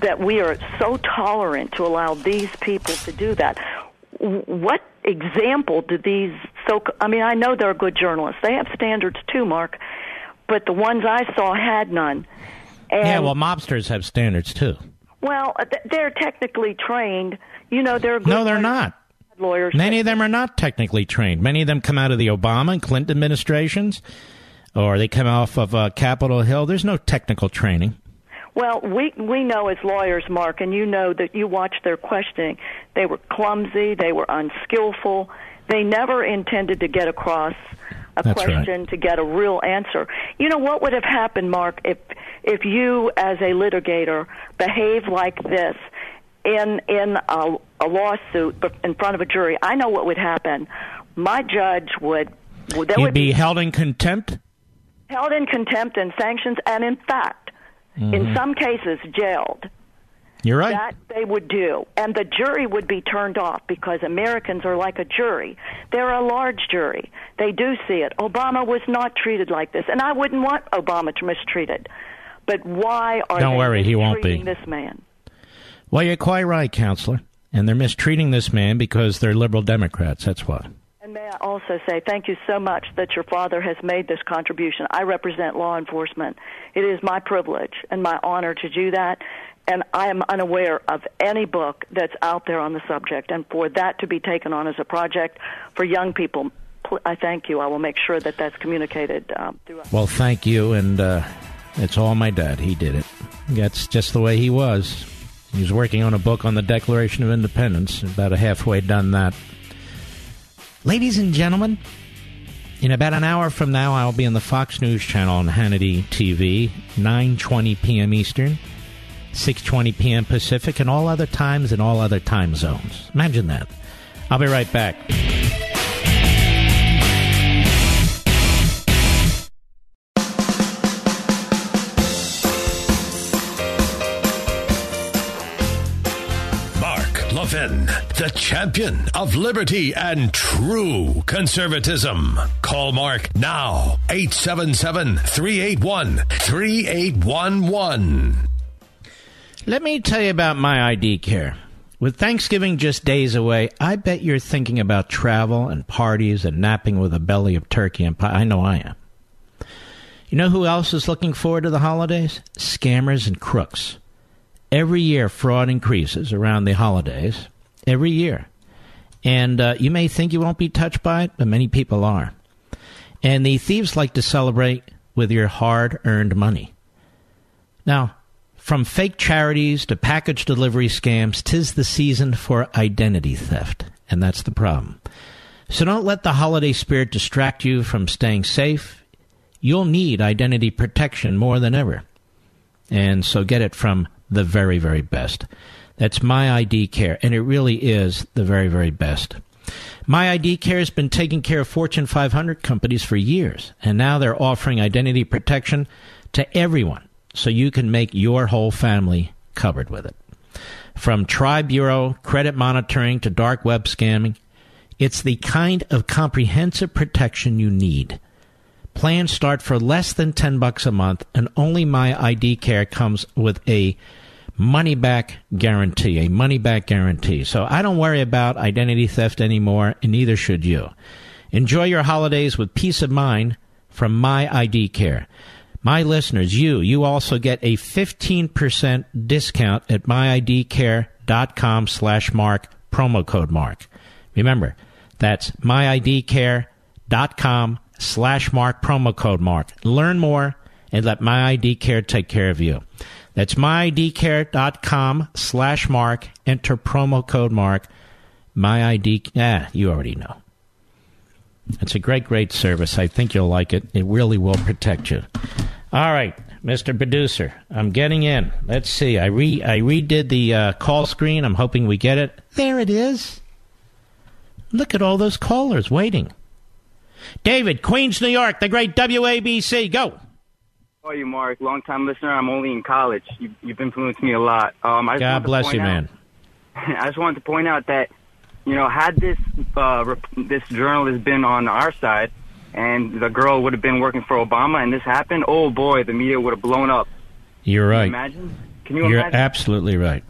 that we are so tolerant to allow these people to do that. What example do these so? I mean, I know they're good journalists. They have standards too, Mark, but the ones I saw had none. And, yeah, well, mobsters have standards too. Well, they're technically trained. You know, they're good No, they're not. Lawyers. Many of them are not technically trained. Many of them come out of the Obama and Clinton administrations. or they come off of uh, Capitol Hill. There's no technical training. Well, we we know as lawyers, Mark, and you know that you watched their questioning. They were clumsy. They were unskillful. They never intended to get across a That's question right. to get a real answer. You know what would have happened, Mark, if if you as a litigator behave like this in in a, a lawsuit in front of a jury? I know what would happen. My judge would would there would be held in contempt. held in contempt and sanctions, and in fact, in Mhm. some cases, jailed. You're right. That they would do. And the jury would be turned off because Americans are like a jury. They're a large jury. They do see it. Obama was not treated like this. And I wouldn't want Obama to be mistreated. But why are Don't they worry, he won't be. this man? Well, you're quite right, counselor. And they're mistreating this man because they're liberal Democrats. That's why. And may I also say thank you so much that your father has made this contribution. I represent law enforcement. It is my privilege and my honor to do that. And I am unaware of any book that's out there on the subject. And for that to be taken on as a project for young people, pl- I thank you. I will make sure that that's communicated um, throughout. Well, thank you. And uh, it's all my dad. He did it. That's just the way he was. He was working on a book on the Declaration of Independence. About halfway done that. Ladies and gentlemen, in about an hour from now, I'll be on the Fox News channel on Hannity TV, 9:20 p.m. Eastern, 6:20 p.m. Pacific, and all other times in all other time zones. Imagine that. I'll be right back. Levin, the champion of liberty and true conservatism. Call Mark now, 877 381 3811. Let me tell you about my ID care. With Thanksgiving just days away, I bet you're thinking about travel and parties and napping with a belly of turkey and pie. I know I am. You know who else is looking forward to the holidays? Scammers and crooks. Every year, fraud increases around the holidays. Every year. And uh, you may think you won't be touched by it, but many people are. And the thieves like to celebrate with your hard earned money. Now, from fake charities to package delivery scams, tis the season for identity theft. And that's the problem. So don't let the holiday spirit distract you from staying safe. You'll need identity protection more than ever. And so get it from the very, very best. That's My ID Care, and it really is the very, very best. My ID Care has been taking care of Fortune 500 companies for years, and now they're offering identity protection to everyone so you can make your whole family covered with it. From Tri Bureau credit monitoring to dark web scamming, it's the kind of comprehensive protection you need. Plans start for less than 10 bucks a month and only my ID care comes with a money back guarantee, a money back guarantee. So I don't worry about identity theft anymore and neither should you. Enjoy your holidays with peace of mind from my ID care. My listeners, you, you also get a 15% discount at myidcare.com slash mark, promo code mark. Remember, that's myidcare.com slash mark, promo code mark. Learn more and let My ID Care take care of you. That's myidcare.com slash mark. Enter promo code mark. My ID, you already know. It's a great, great service. I think you'll like it. It really will protect you. All right, Mr. Producer, I'm getting in. Let's see. I re I redid the uh, call screen. I'm hoping we get it. There it is. Look at all those callers waiting. David, Queens, New York, the great WABC. Go. How are you, Mark? Long time listener. I'm only in college. You, you've influenced me a lot. Um, I just God bless you, out- man. *laughs* I just wanted to point out that, you know, had this uh, rep- this journalist been on our side, and the girl would have been working for Obama, and this happened, oh boy, the media would have blown up. You're right. Imagine? Can you imagine? You're imagine? absolutely right.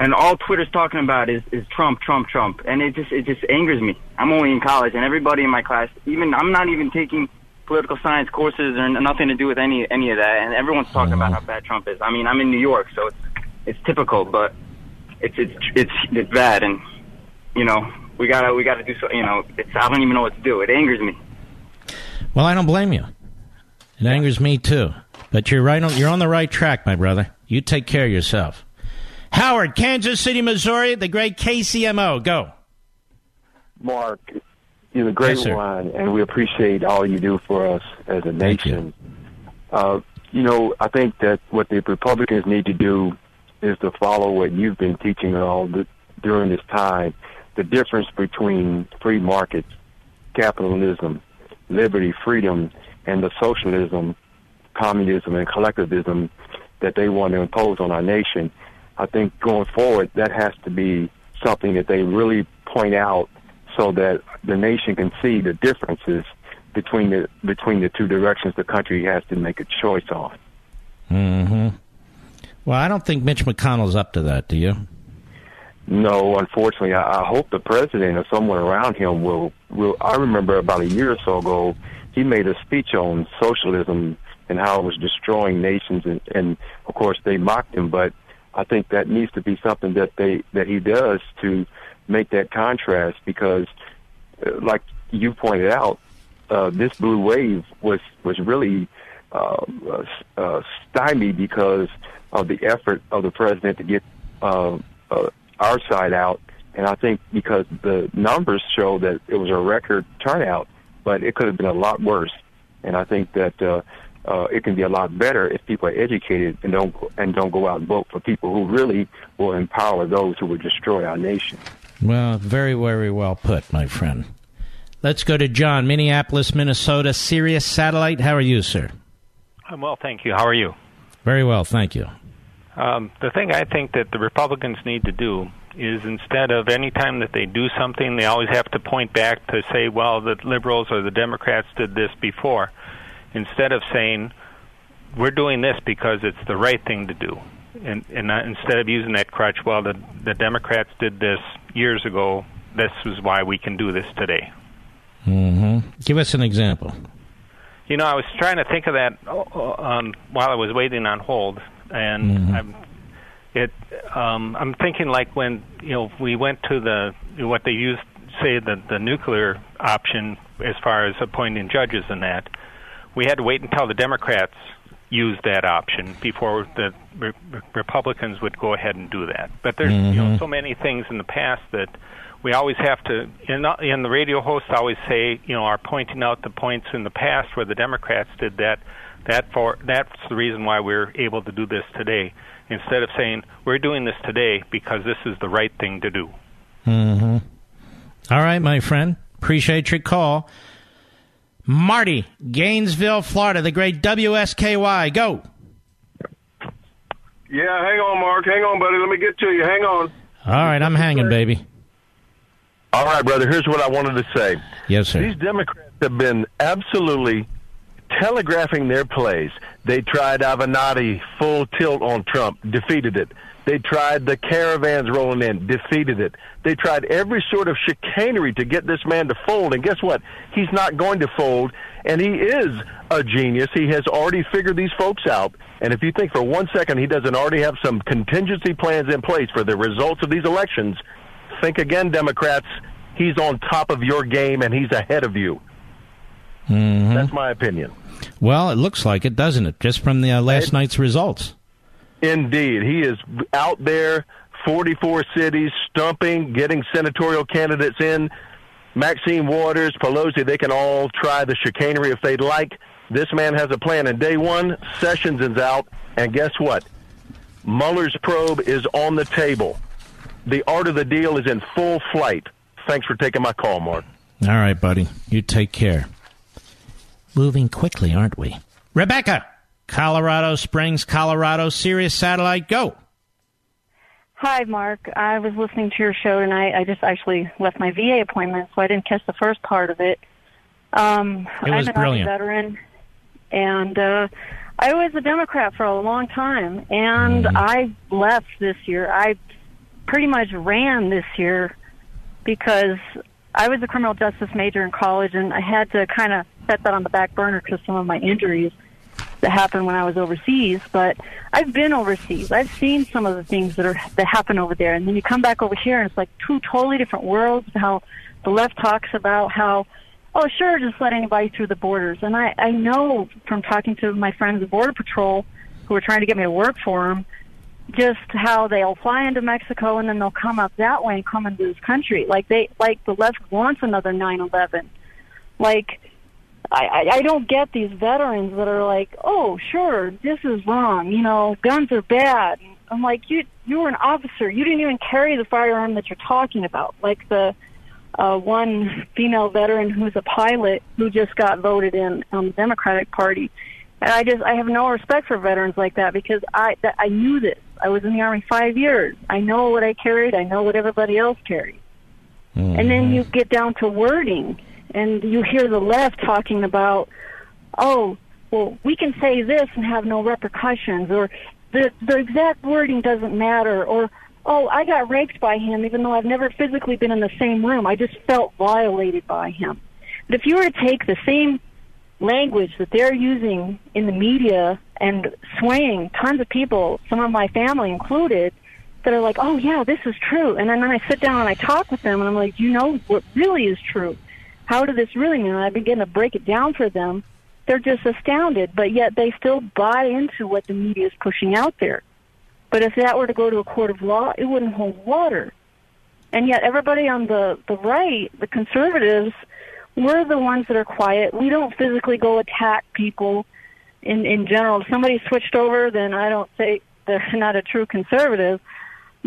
And all Twitter's talking about is, is Trump, Trump, Trump, and it just it just angers me. I'm only in college, and everybody in my class, even I'm not even taking political science courses or nothing to do with any any of that, and everyone's talking about how bad Trump is. I mean, I'm in New York, so it's it's typical, but it's it's it's it's bad, and you know we gotta we gotta do so. You know, it's I don't even know what to do. It angers me. Well, I don't blame you. It angers me too. But you're right on. You're on the right track, my brother. You take care of yourself. Howard, Kansas City, Missouri, the great KCMO. Go. Mark, you're a great Yes, one, and we appreciate all you do for us as a nation. Uh, you know, I think that what the Republicans need to do is to follow what you've been teaching all the, during this time, the difference between free markets, capitalism, liberty, freedom, and the socialism, communism, and collectivism that they want to impose on our nation. I think going forward, that has to be something that they really point out so that the nation can see the differences between the between the two directions the country has to make a choice on. hmm Well, I don't think Mitch McConnell's up to that. Do you? No, unfortunately, I, I hope the president or someone around him will. Will I remember about a year or so ago, he made a speech on socialism and how it was destroying nations, and, and of course they mocked him. But I think that needs to be something that they that he does to make that contrast because, uh, like you pointed out, uh, this blue wave was was really uh, uh, uh, stymied because of the effort of the president to get uh, uh, our side out, and I think because the numbers show that it was a record turnout, but it could have been a lot worse. And I think that uh, uh, it can be a lot better if people are educated and don't and don't go out and vote for people who really will empower those who will destroy our nation. Well, very, very well put, my friend. Let's go to John, Minneapolis, Minnesota, Sirius Satellite. How are you, sir? I'm well, thank you. How are you? Very well, thank you. Um, the thing I think that the Republicans need to do is instead of any time that they do something, they always have to point back to say, well, the liberals or the Democrats did this before, instead of saying, we're doing this because it's the right thing to do. And, and not, instead of using that crutch, well, the, the Democrats did this years ago, this is why we can do this today. hmm Give us an example. You know, I was trying to think of that uh, um, while I was waiting on hold, and I'm it. Um, I'm thinking like when you know we went to the what they used say the the nuclear option as far as appointing judges and that. We had to wait until the Democrats used that option before the re- Republicans would go ahead and do that. But there's you know Mhm. so many things in the past that we always have to and, and the radio hosts always say you know are pointing out the points in the past where the Democrats did that that for that's the reason why we're able to do this today instead of saying we're doing this today because this is the right thing to do hmm All right, my friend. Appreciate your call. Marty, Gainesville, Florida, the great WSKY. Go. Yeah, hang on, Mark. Hang on, buddy. Let me get to you. Hang on. All right, I'm hanging, baby. All right, brother. Here's what I wanted to say. Yes, sir. These Democrats have been absolutely telegraphing their plays. They tried Avenatti full tilt on Trump, defeated it. They tried the caravans rolling in, defeated it. They tried every sort of chicanery to get this man to fold. And guess what? He's not going to fold. And he is a genius. He has already figured these folks out. And if you think for one second he doesn't already have some contingency plans in place for the results of these elections, think again, Democrats. He's on top of your game and he's ahead of you. Mhm. That's my opinion. Well, it looks like it, doesn't it? Just from the uh, last night's results. Indeed. He is out there, 44 cities, stumping, getting senatorial candidates in. Maxine Waters, Pelosi, they can all try the chicanery if they'd like. This man has a plan. And day one, Sessions is out. And guess what? Mueller's probe is on the table. The art of the deal is in full flight. Thanks for taking my call, Mark. All right, buddy. You take care. Moving quickly, aren't we? Rebecca, Colorado Springs, Colorado, Sirius Satellite, go. Hi, Mark. I was listening to your show tonight. I just actually left my VA appointment, so I didn't catch the first part of it. Um, It was I'm an brilliant. Army veteran, and uh, I was a Democrat for a long time, and Mm-hmm. I left this year. I pretty much ran this year because I was a criminal justice major in college, and I had to kind of set that on the back burner because some of my injuries that happened when I was overseas. But I've been overseas. I've seen some of the things that are that happen over there, and then you come back over here, and it's like two totally different worlds. How the left talks about how oh, sure, just let anybody through the borders. And I, I know from talking to my friends at Border Patrol who are trying to get me to work for them, just how they'll fly into Mexico and then they'll come up that way and come into this country. Like they, like the left wants another 9/11. Like, I, I, I don't get these veterans that are like, oh, sure, this is wrong. You know, guns are bad. I'm like, you, you were an officer. You didn't even carry the firearm that you're talking about. Like the uh, one female veteran who's a pilot who just got voted in on the Democratic Party. And I just I have no respect for veterans like that because I that I knew this. I was in the army five years. I know what I carried. I know what everybody else carried. Mm-hmm. And then you get down to wording, and you hear the left talking about, oh, well, we can say this and have no repercussions, or the the exact wording doesn't matter, or oh, I got raped by him even though I've never physically been in the same room. I just felt violated by him. But if you were to take the same language that they're using in the media and swaying tons of people, some of my family included, that are like, oh yeah, this is true. And then I sit down and I talk with them and I'm like, you know what really is true? How did this really mean? And I begin to break it down for them. They're just astounded, but yet they still buy into what the media is pushing out there. But if that were to go to a court of law, it wouldn't hold water. And yet everybody on the, the right, the conservatives, we're the ones that are quiet. We don't physically go attack people in, in general. If somebody switched over, then I don't say they're *laughs* not a true conservative.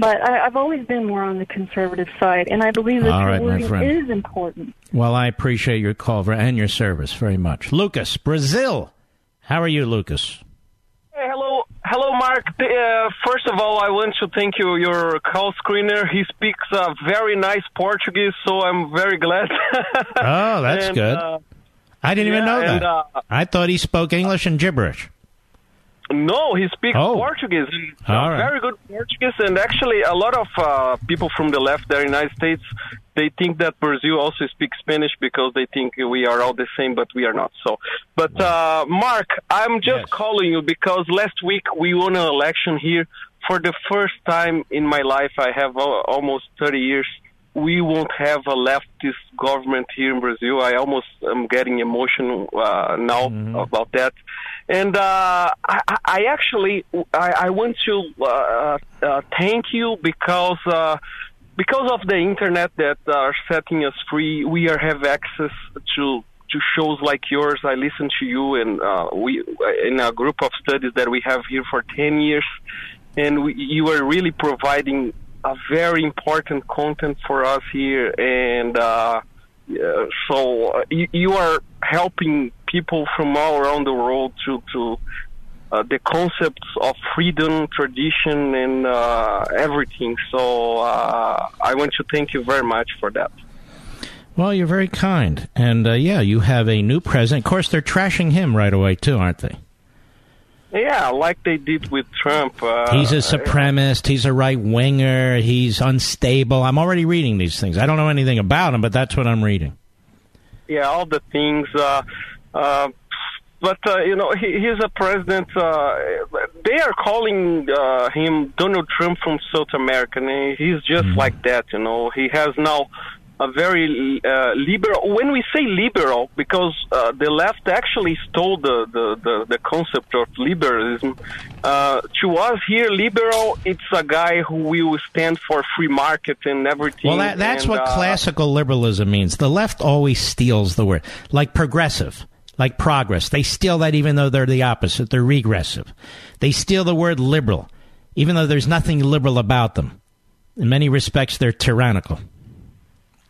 But I, I've always been more on the conservative side, and I believe that right, wording is important. Well, I appreciate your call and your service very much. Lucas, Brazil. How are you, Lucas? Hey, hello, hello, Mark. Uh, first of all, I want to thank you, your call screener. He speaks uh, very nice Portuguese, so I'm very glad. oh, that's *laughs* and, good. Uh, I didn't even know that. and, uh, I thought he spoke English and gibberish. No, he speaks Oh. Portuguese. and, All right. Very good Portuguese, and actually, a lot of uh, people from the left there in the United States they think that Brazil also speaks Spanish because they think we are all the same, but we are not. So, but uh, Mark, I'm just calling you because last week we won an election here for the first time in my life. I have al- almost 30 years. We won't have a leftist government here in Brazil. I almost am getting emotional uh, now about that. And uh, I, I- actually I, I want to uh, uh, thank you because uh, because of the internet that are setting us free, we are have access to to shows like yours. I listen to you, and uh, we in a group of studies that we have here for ten years, and we, you are really providing a very important content for us here, and uh, yeah, so uh, you, you are helping people from all around the world to to uh, the concepts of freedom, tradition, and uh, everything. So uh, I want to thank you very much for that. Well, you're very kind. And uh, yeah, you have a new president. Of course, they're trashing him right away, too, aren't they? Yeah, like they did with Trump. Uh, He's a supremacist. He's a right winger. He's unstable. I'm already reading these things. I don't know anything about him, but that's what I'm reading. yeah, all the things. Uh, uh, but uh, you know, he, he's a president. Uh, they are calling uh, him Donald Trump from South America. And he's just like that. You know, he has now a very uh, liberal. When we say liberal, because uh, the left actually stole the the, the, the concept of liberalism. Uh, to us here, liberal, it's a guy who will stand for free market and everything. Well, that, that's and, what uh, classical liberalism means. The left always steals the word, like progressive, like progress. They steal that even though they're the opposite. They're regressive. They steal the word liberal, even though there's nothing liberal about them. In many respects, they're tyrannical.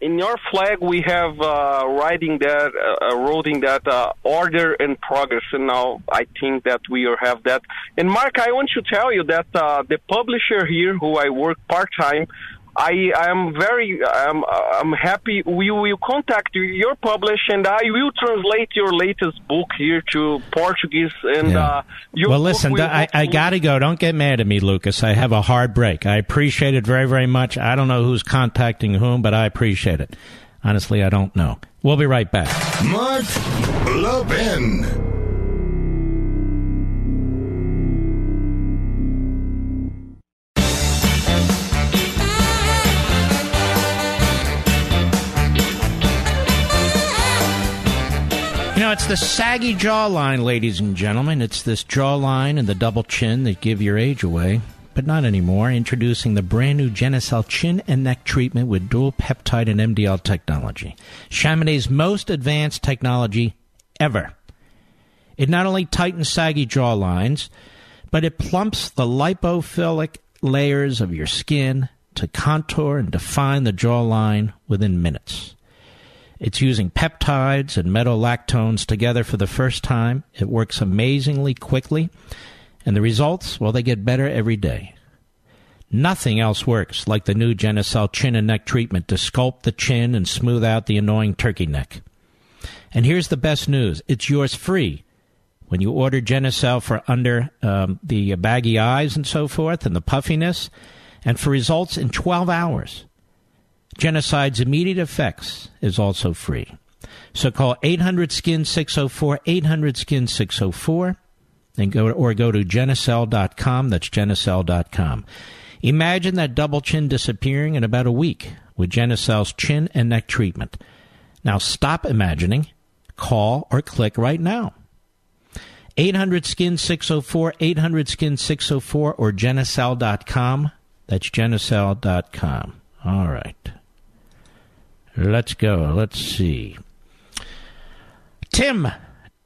in your flag we have uh, writing that uh, uh, writing that uh, order and progress and now i think that we have that and mark i want to tell you that uh, the publisher here who i work part-time I am very I'm I'm happy. We will contact you, your publish, and I will translate your latest book here to Portuguese. And uh, your well, listen, will th- I, I got to go. Don't get mad at me, Lucas. I have a hard break. I appreciate it very, very much. I don't know who's contacting whom, but I appreciate it. Honestly, I don't know. We'll be right back. Mark Levin. Know, it's the saggy jawline, ladies and gentlemen. It's this jawline and the double chin that give your age away. But not anymore. Introducing the brand new Genucel chin and neck treatment with dual peptide and MDL technology. Chamonix's most advanced technology ever. It not only tightens saggy jawlines, but it plumps the lipophilic layers of your skin to contour and define the jawline within minutes. It's using peptides and metolactones together for the first time. It works amazingly quickly, and the results, well, they get better every day. Nothing else works like the new Genucel chin and neck treatment to sculpt the chin and smooth out the annoying turkey neck. And here's the best news it's yours free when you order Genucel for under um, the baggy eyes and so forth and the puffiness, and for results in 12 hours. Genucel's immediate effects is also free. So call 800 skin 604 800 skin 604 and go or go to genucel.com that's genucel.com. Imagine that double chin disappearing in about a week with Genucel's chin and neck treatment. Now stop imagining, call or click right now. 800 skin 604 800 skin 604 or genucel.com that's genucel.com. All right. Let's go. Let's see. Tim,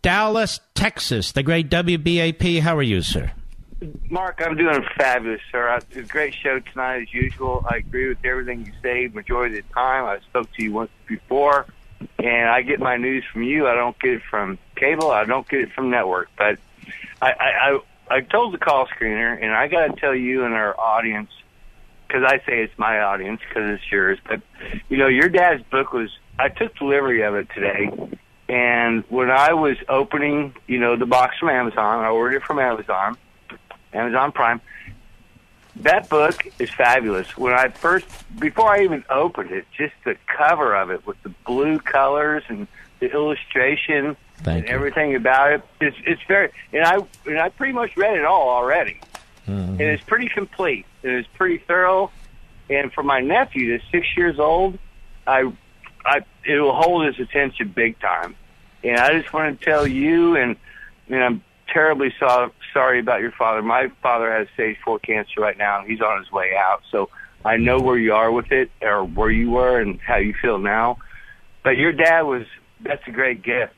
Dallas, Texas, the great WBAP. How are you, sir? Mark, I'm doing fabulous, sir. It's a great show tonight, as usual. I agree with everything you say majority of the time. I spoke to you once before, and I get my news from you. I don't get it from cable. I don't get it from network. But I, I, I, I told the call screener, and I got to tell you and our audience – because I say it's my audience because it's yours. But you know, your dad's book was. I took delivery of it today, and when I was opening, you know, the box from Amazon, I ordered it from Amazon, Amazon Prime. That book is fabulous. When I first, before I even opened it, just the cover of it with the blue colors and the illustration Thank and everything about it, it's it's very. And I and I pretty much read it all already Mm-hmm. and it's pretty complete. It is pretty thorough. And for my nephew, that's six years old, I, I, it will hold his attention big time. And I just want to tell you, and, and I'm terribly so, sorry about your father. My father has stage four cancer right now, he's on his way out. So I know where you are with it, or where you were, and how you feel now. But your dad was, that's a great gift.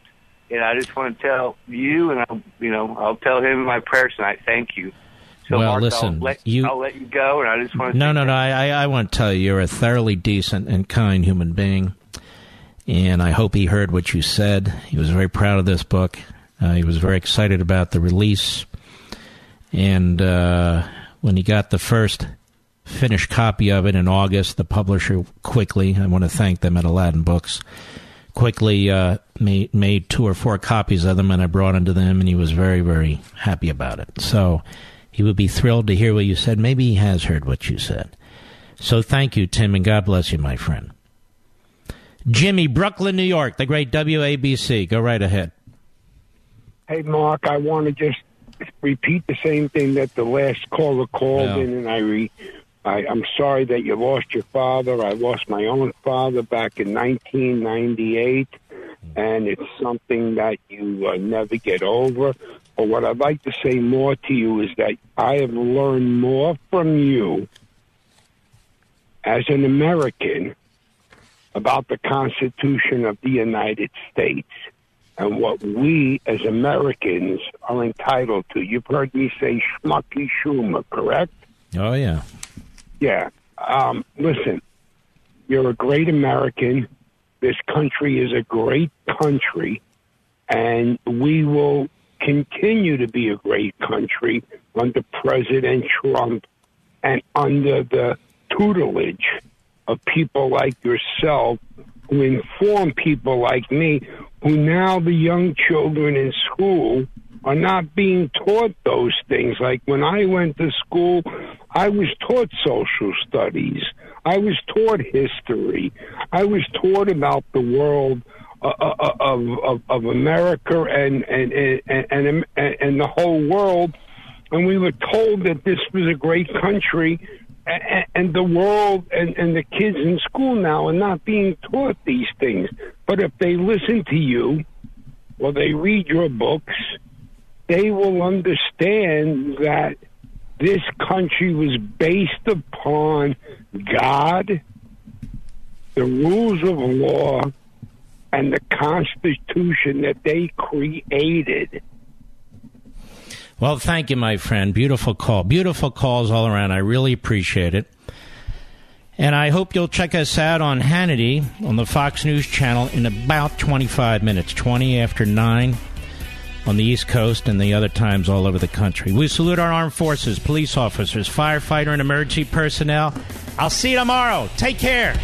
And I just want to tell you, and I'll, you know, I'll tell him in my prayers tonight, thank you. So well, Mark, listen, I'll let, you. I'll let you go, and I just want to No, no, no. I, I, want to tell you, you're a thoroughly decent and kind human being, and I hope he heard what you said. He was very proud of this book. Uh, he was very excited about the release, and uh, when he got the first finished copy of it in August, the publisher quickly, I want to thank them at Aladdin Books, quickly uh, made made two or four copies of them, and I brought them to them, and he was very, very happy about it. So he would be thrilled to hear what you said. Maybe he has heard what you said. So thank you, Tim, and God bless you, my friend. Jimmy, Brooklyn, New York, the great WABC. Go right ahead. Hey, Mark, I want to just repeat the same thing that the last caller called Yeah. in, and I, re, I, I'm sorry that you lost your father. I lost my own father back in 1998, and it's something that you uh, never get over. But what I'd like to say more to you is that I have learned more from you as an American about the Constitution of the United States and what we as Americans are entitled to. You've heard me say schmucky Schumer, correct? Oh, yeah. Yeah. Um, listen, you're a great American. This country is a great country, and we will continue to be a great country under President Trump and under the tutelage of people like yourself who inform people like me who now the young children in school are not being taught those things. Like when I went to school, I was taught social studies. I was taught history. I was taught about the world of, of of America and and and and, and, the whole world, and we were told that this was a great country. And, and the world and, and the kids in school now are not being taught these things. But if they listen to you or they read your books, they will understand that this country was based upon God, the rules of law, and the Constitution that they created. Well, thank you, my friend. Beautiful call. Beautiful calls all around. I really appreciate it. And I hope you'll check us out on Hannity on the Fox News channel in about 25 minutes, 20 after 9 on the East Coast and the other times all over the country. We salute our armed forces, police officers, firefighter, and emergency personnel. I'll see you tomorrow. Take care.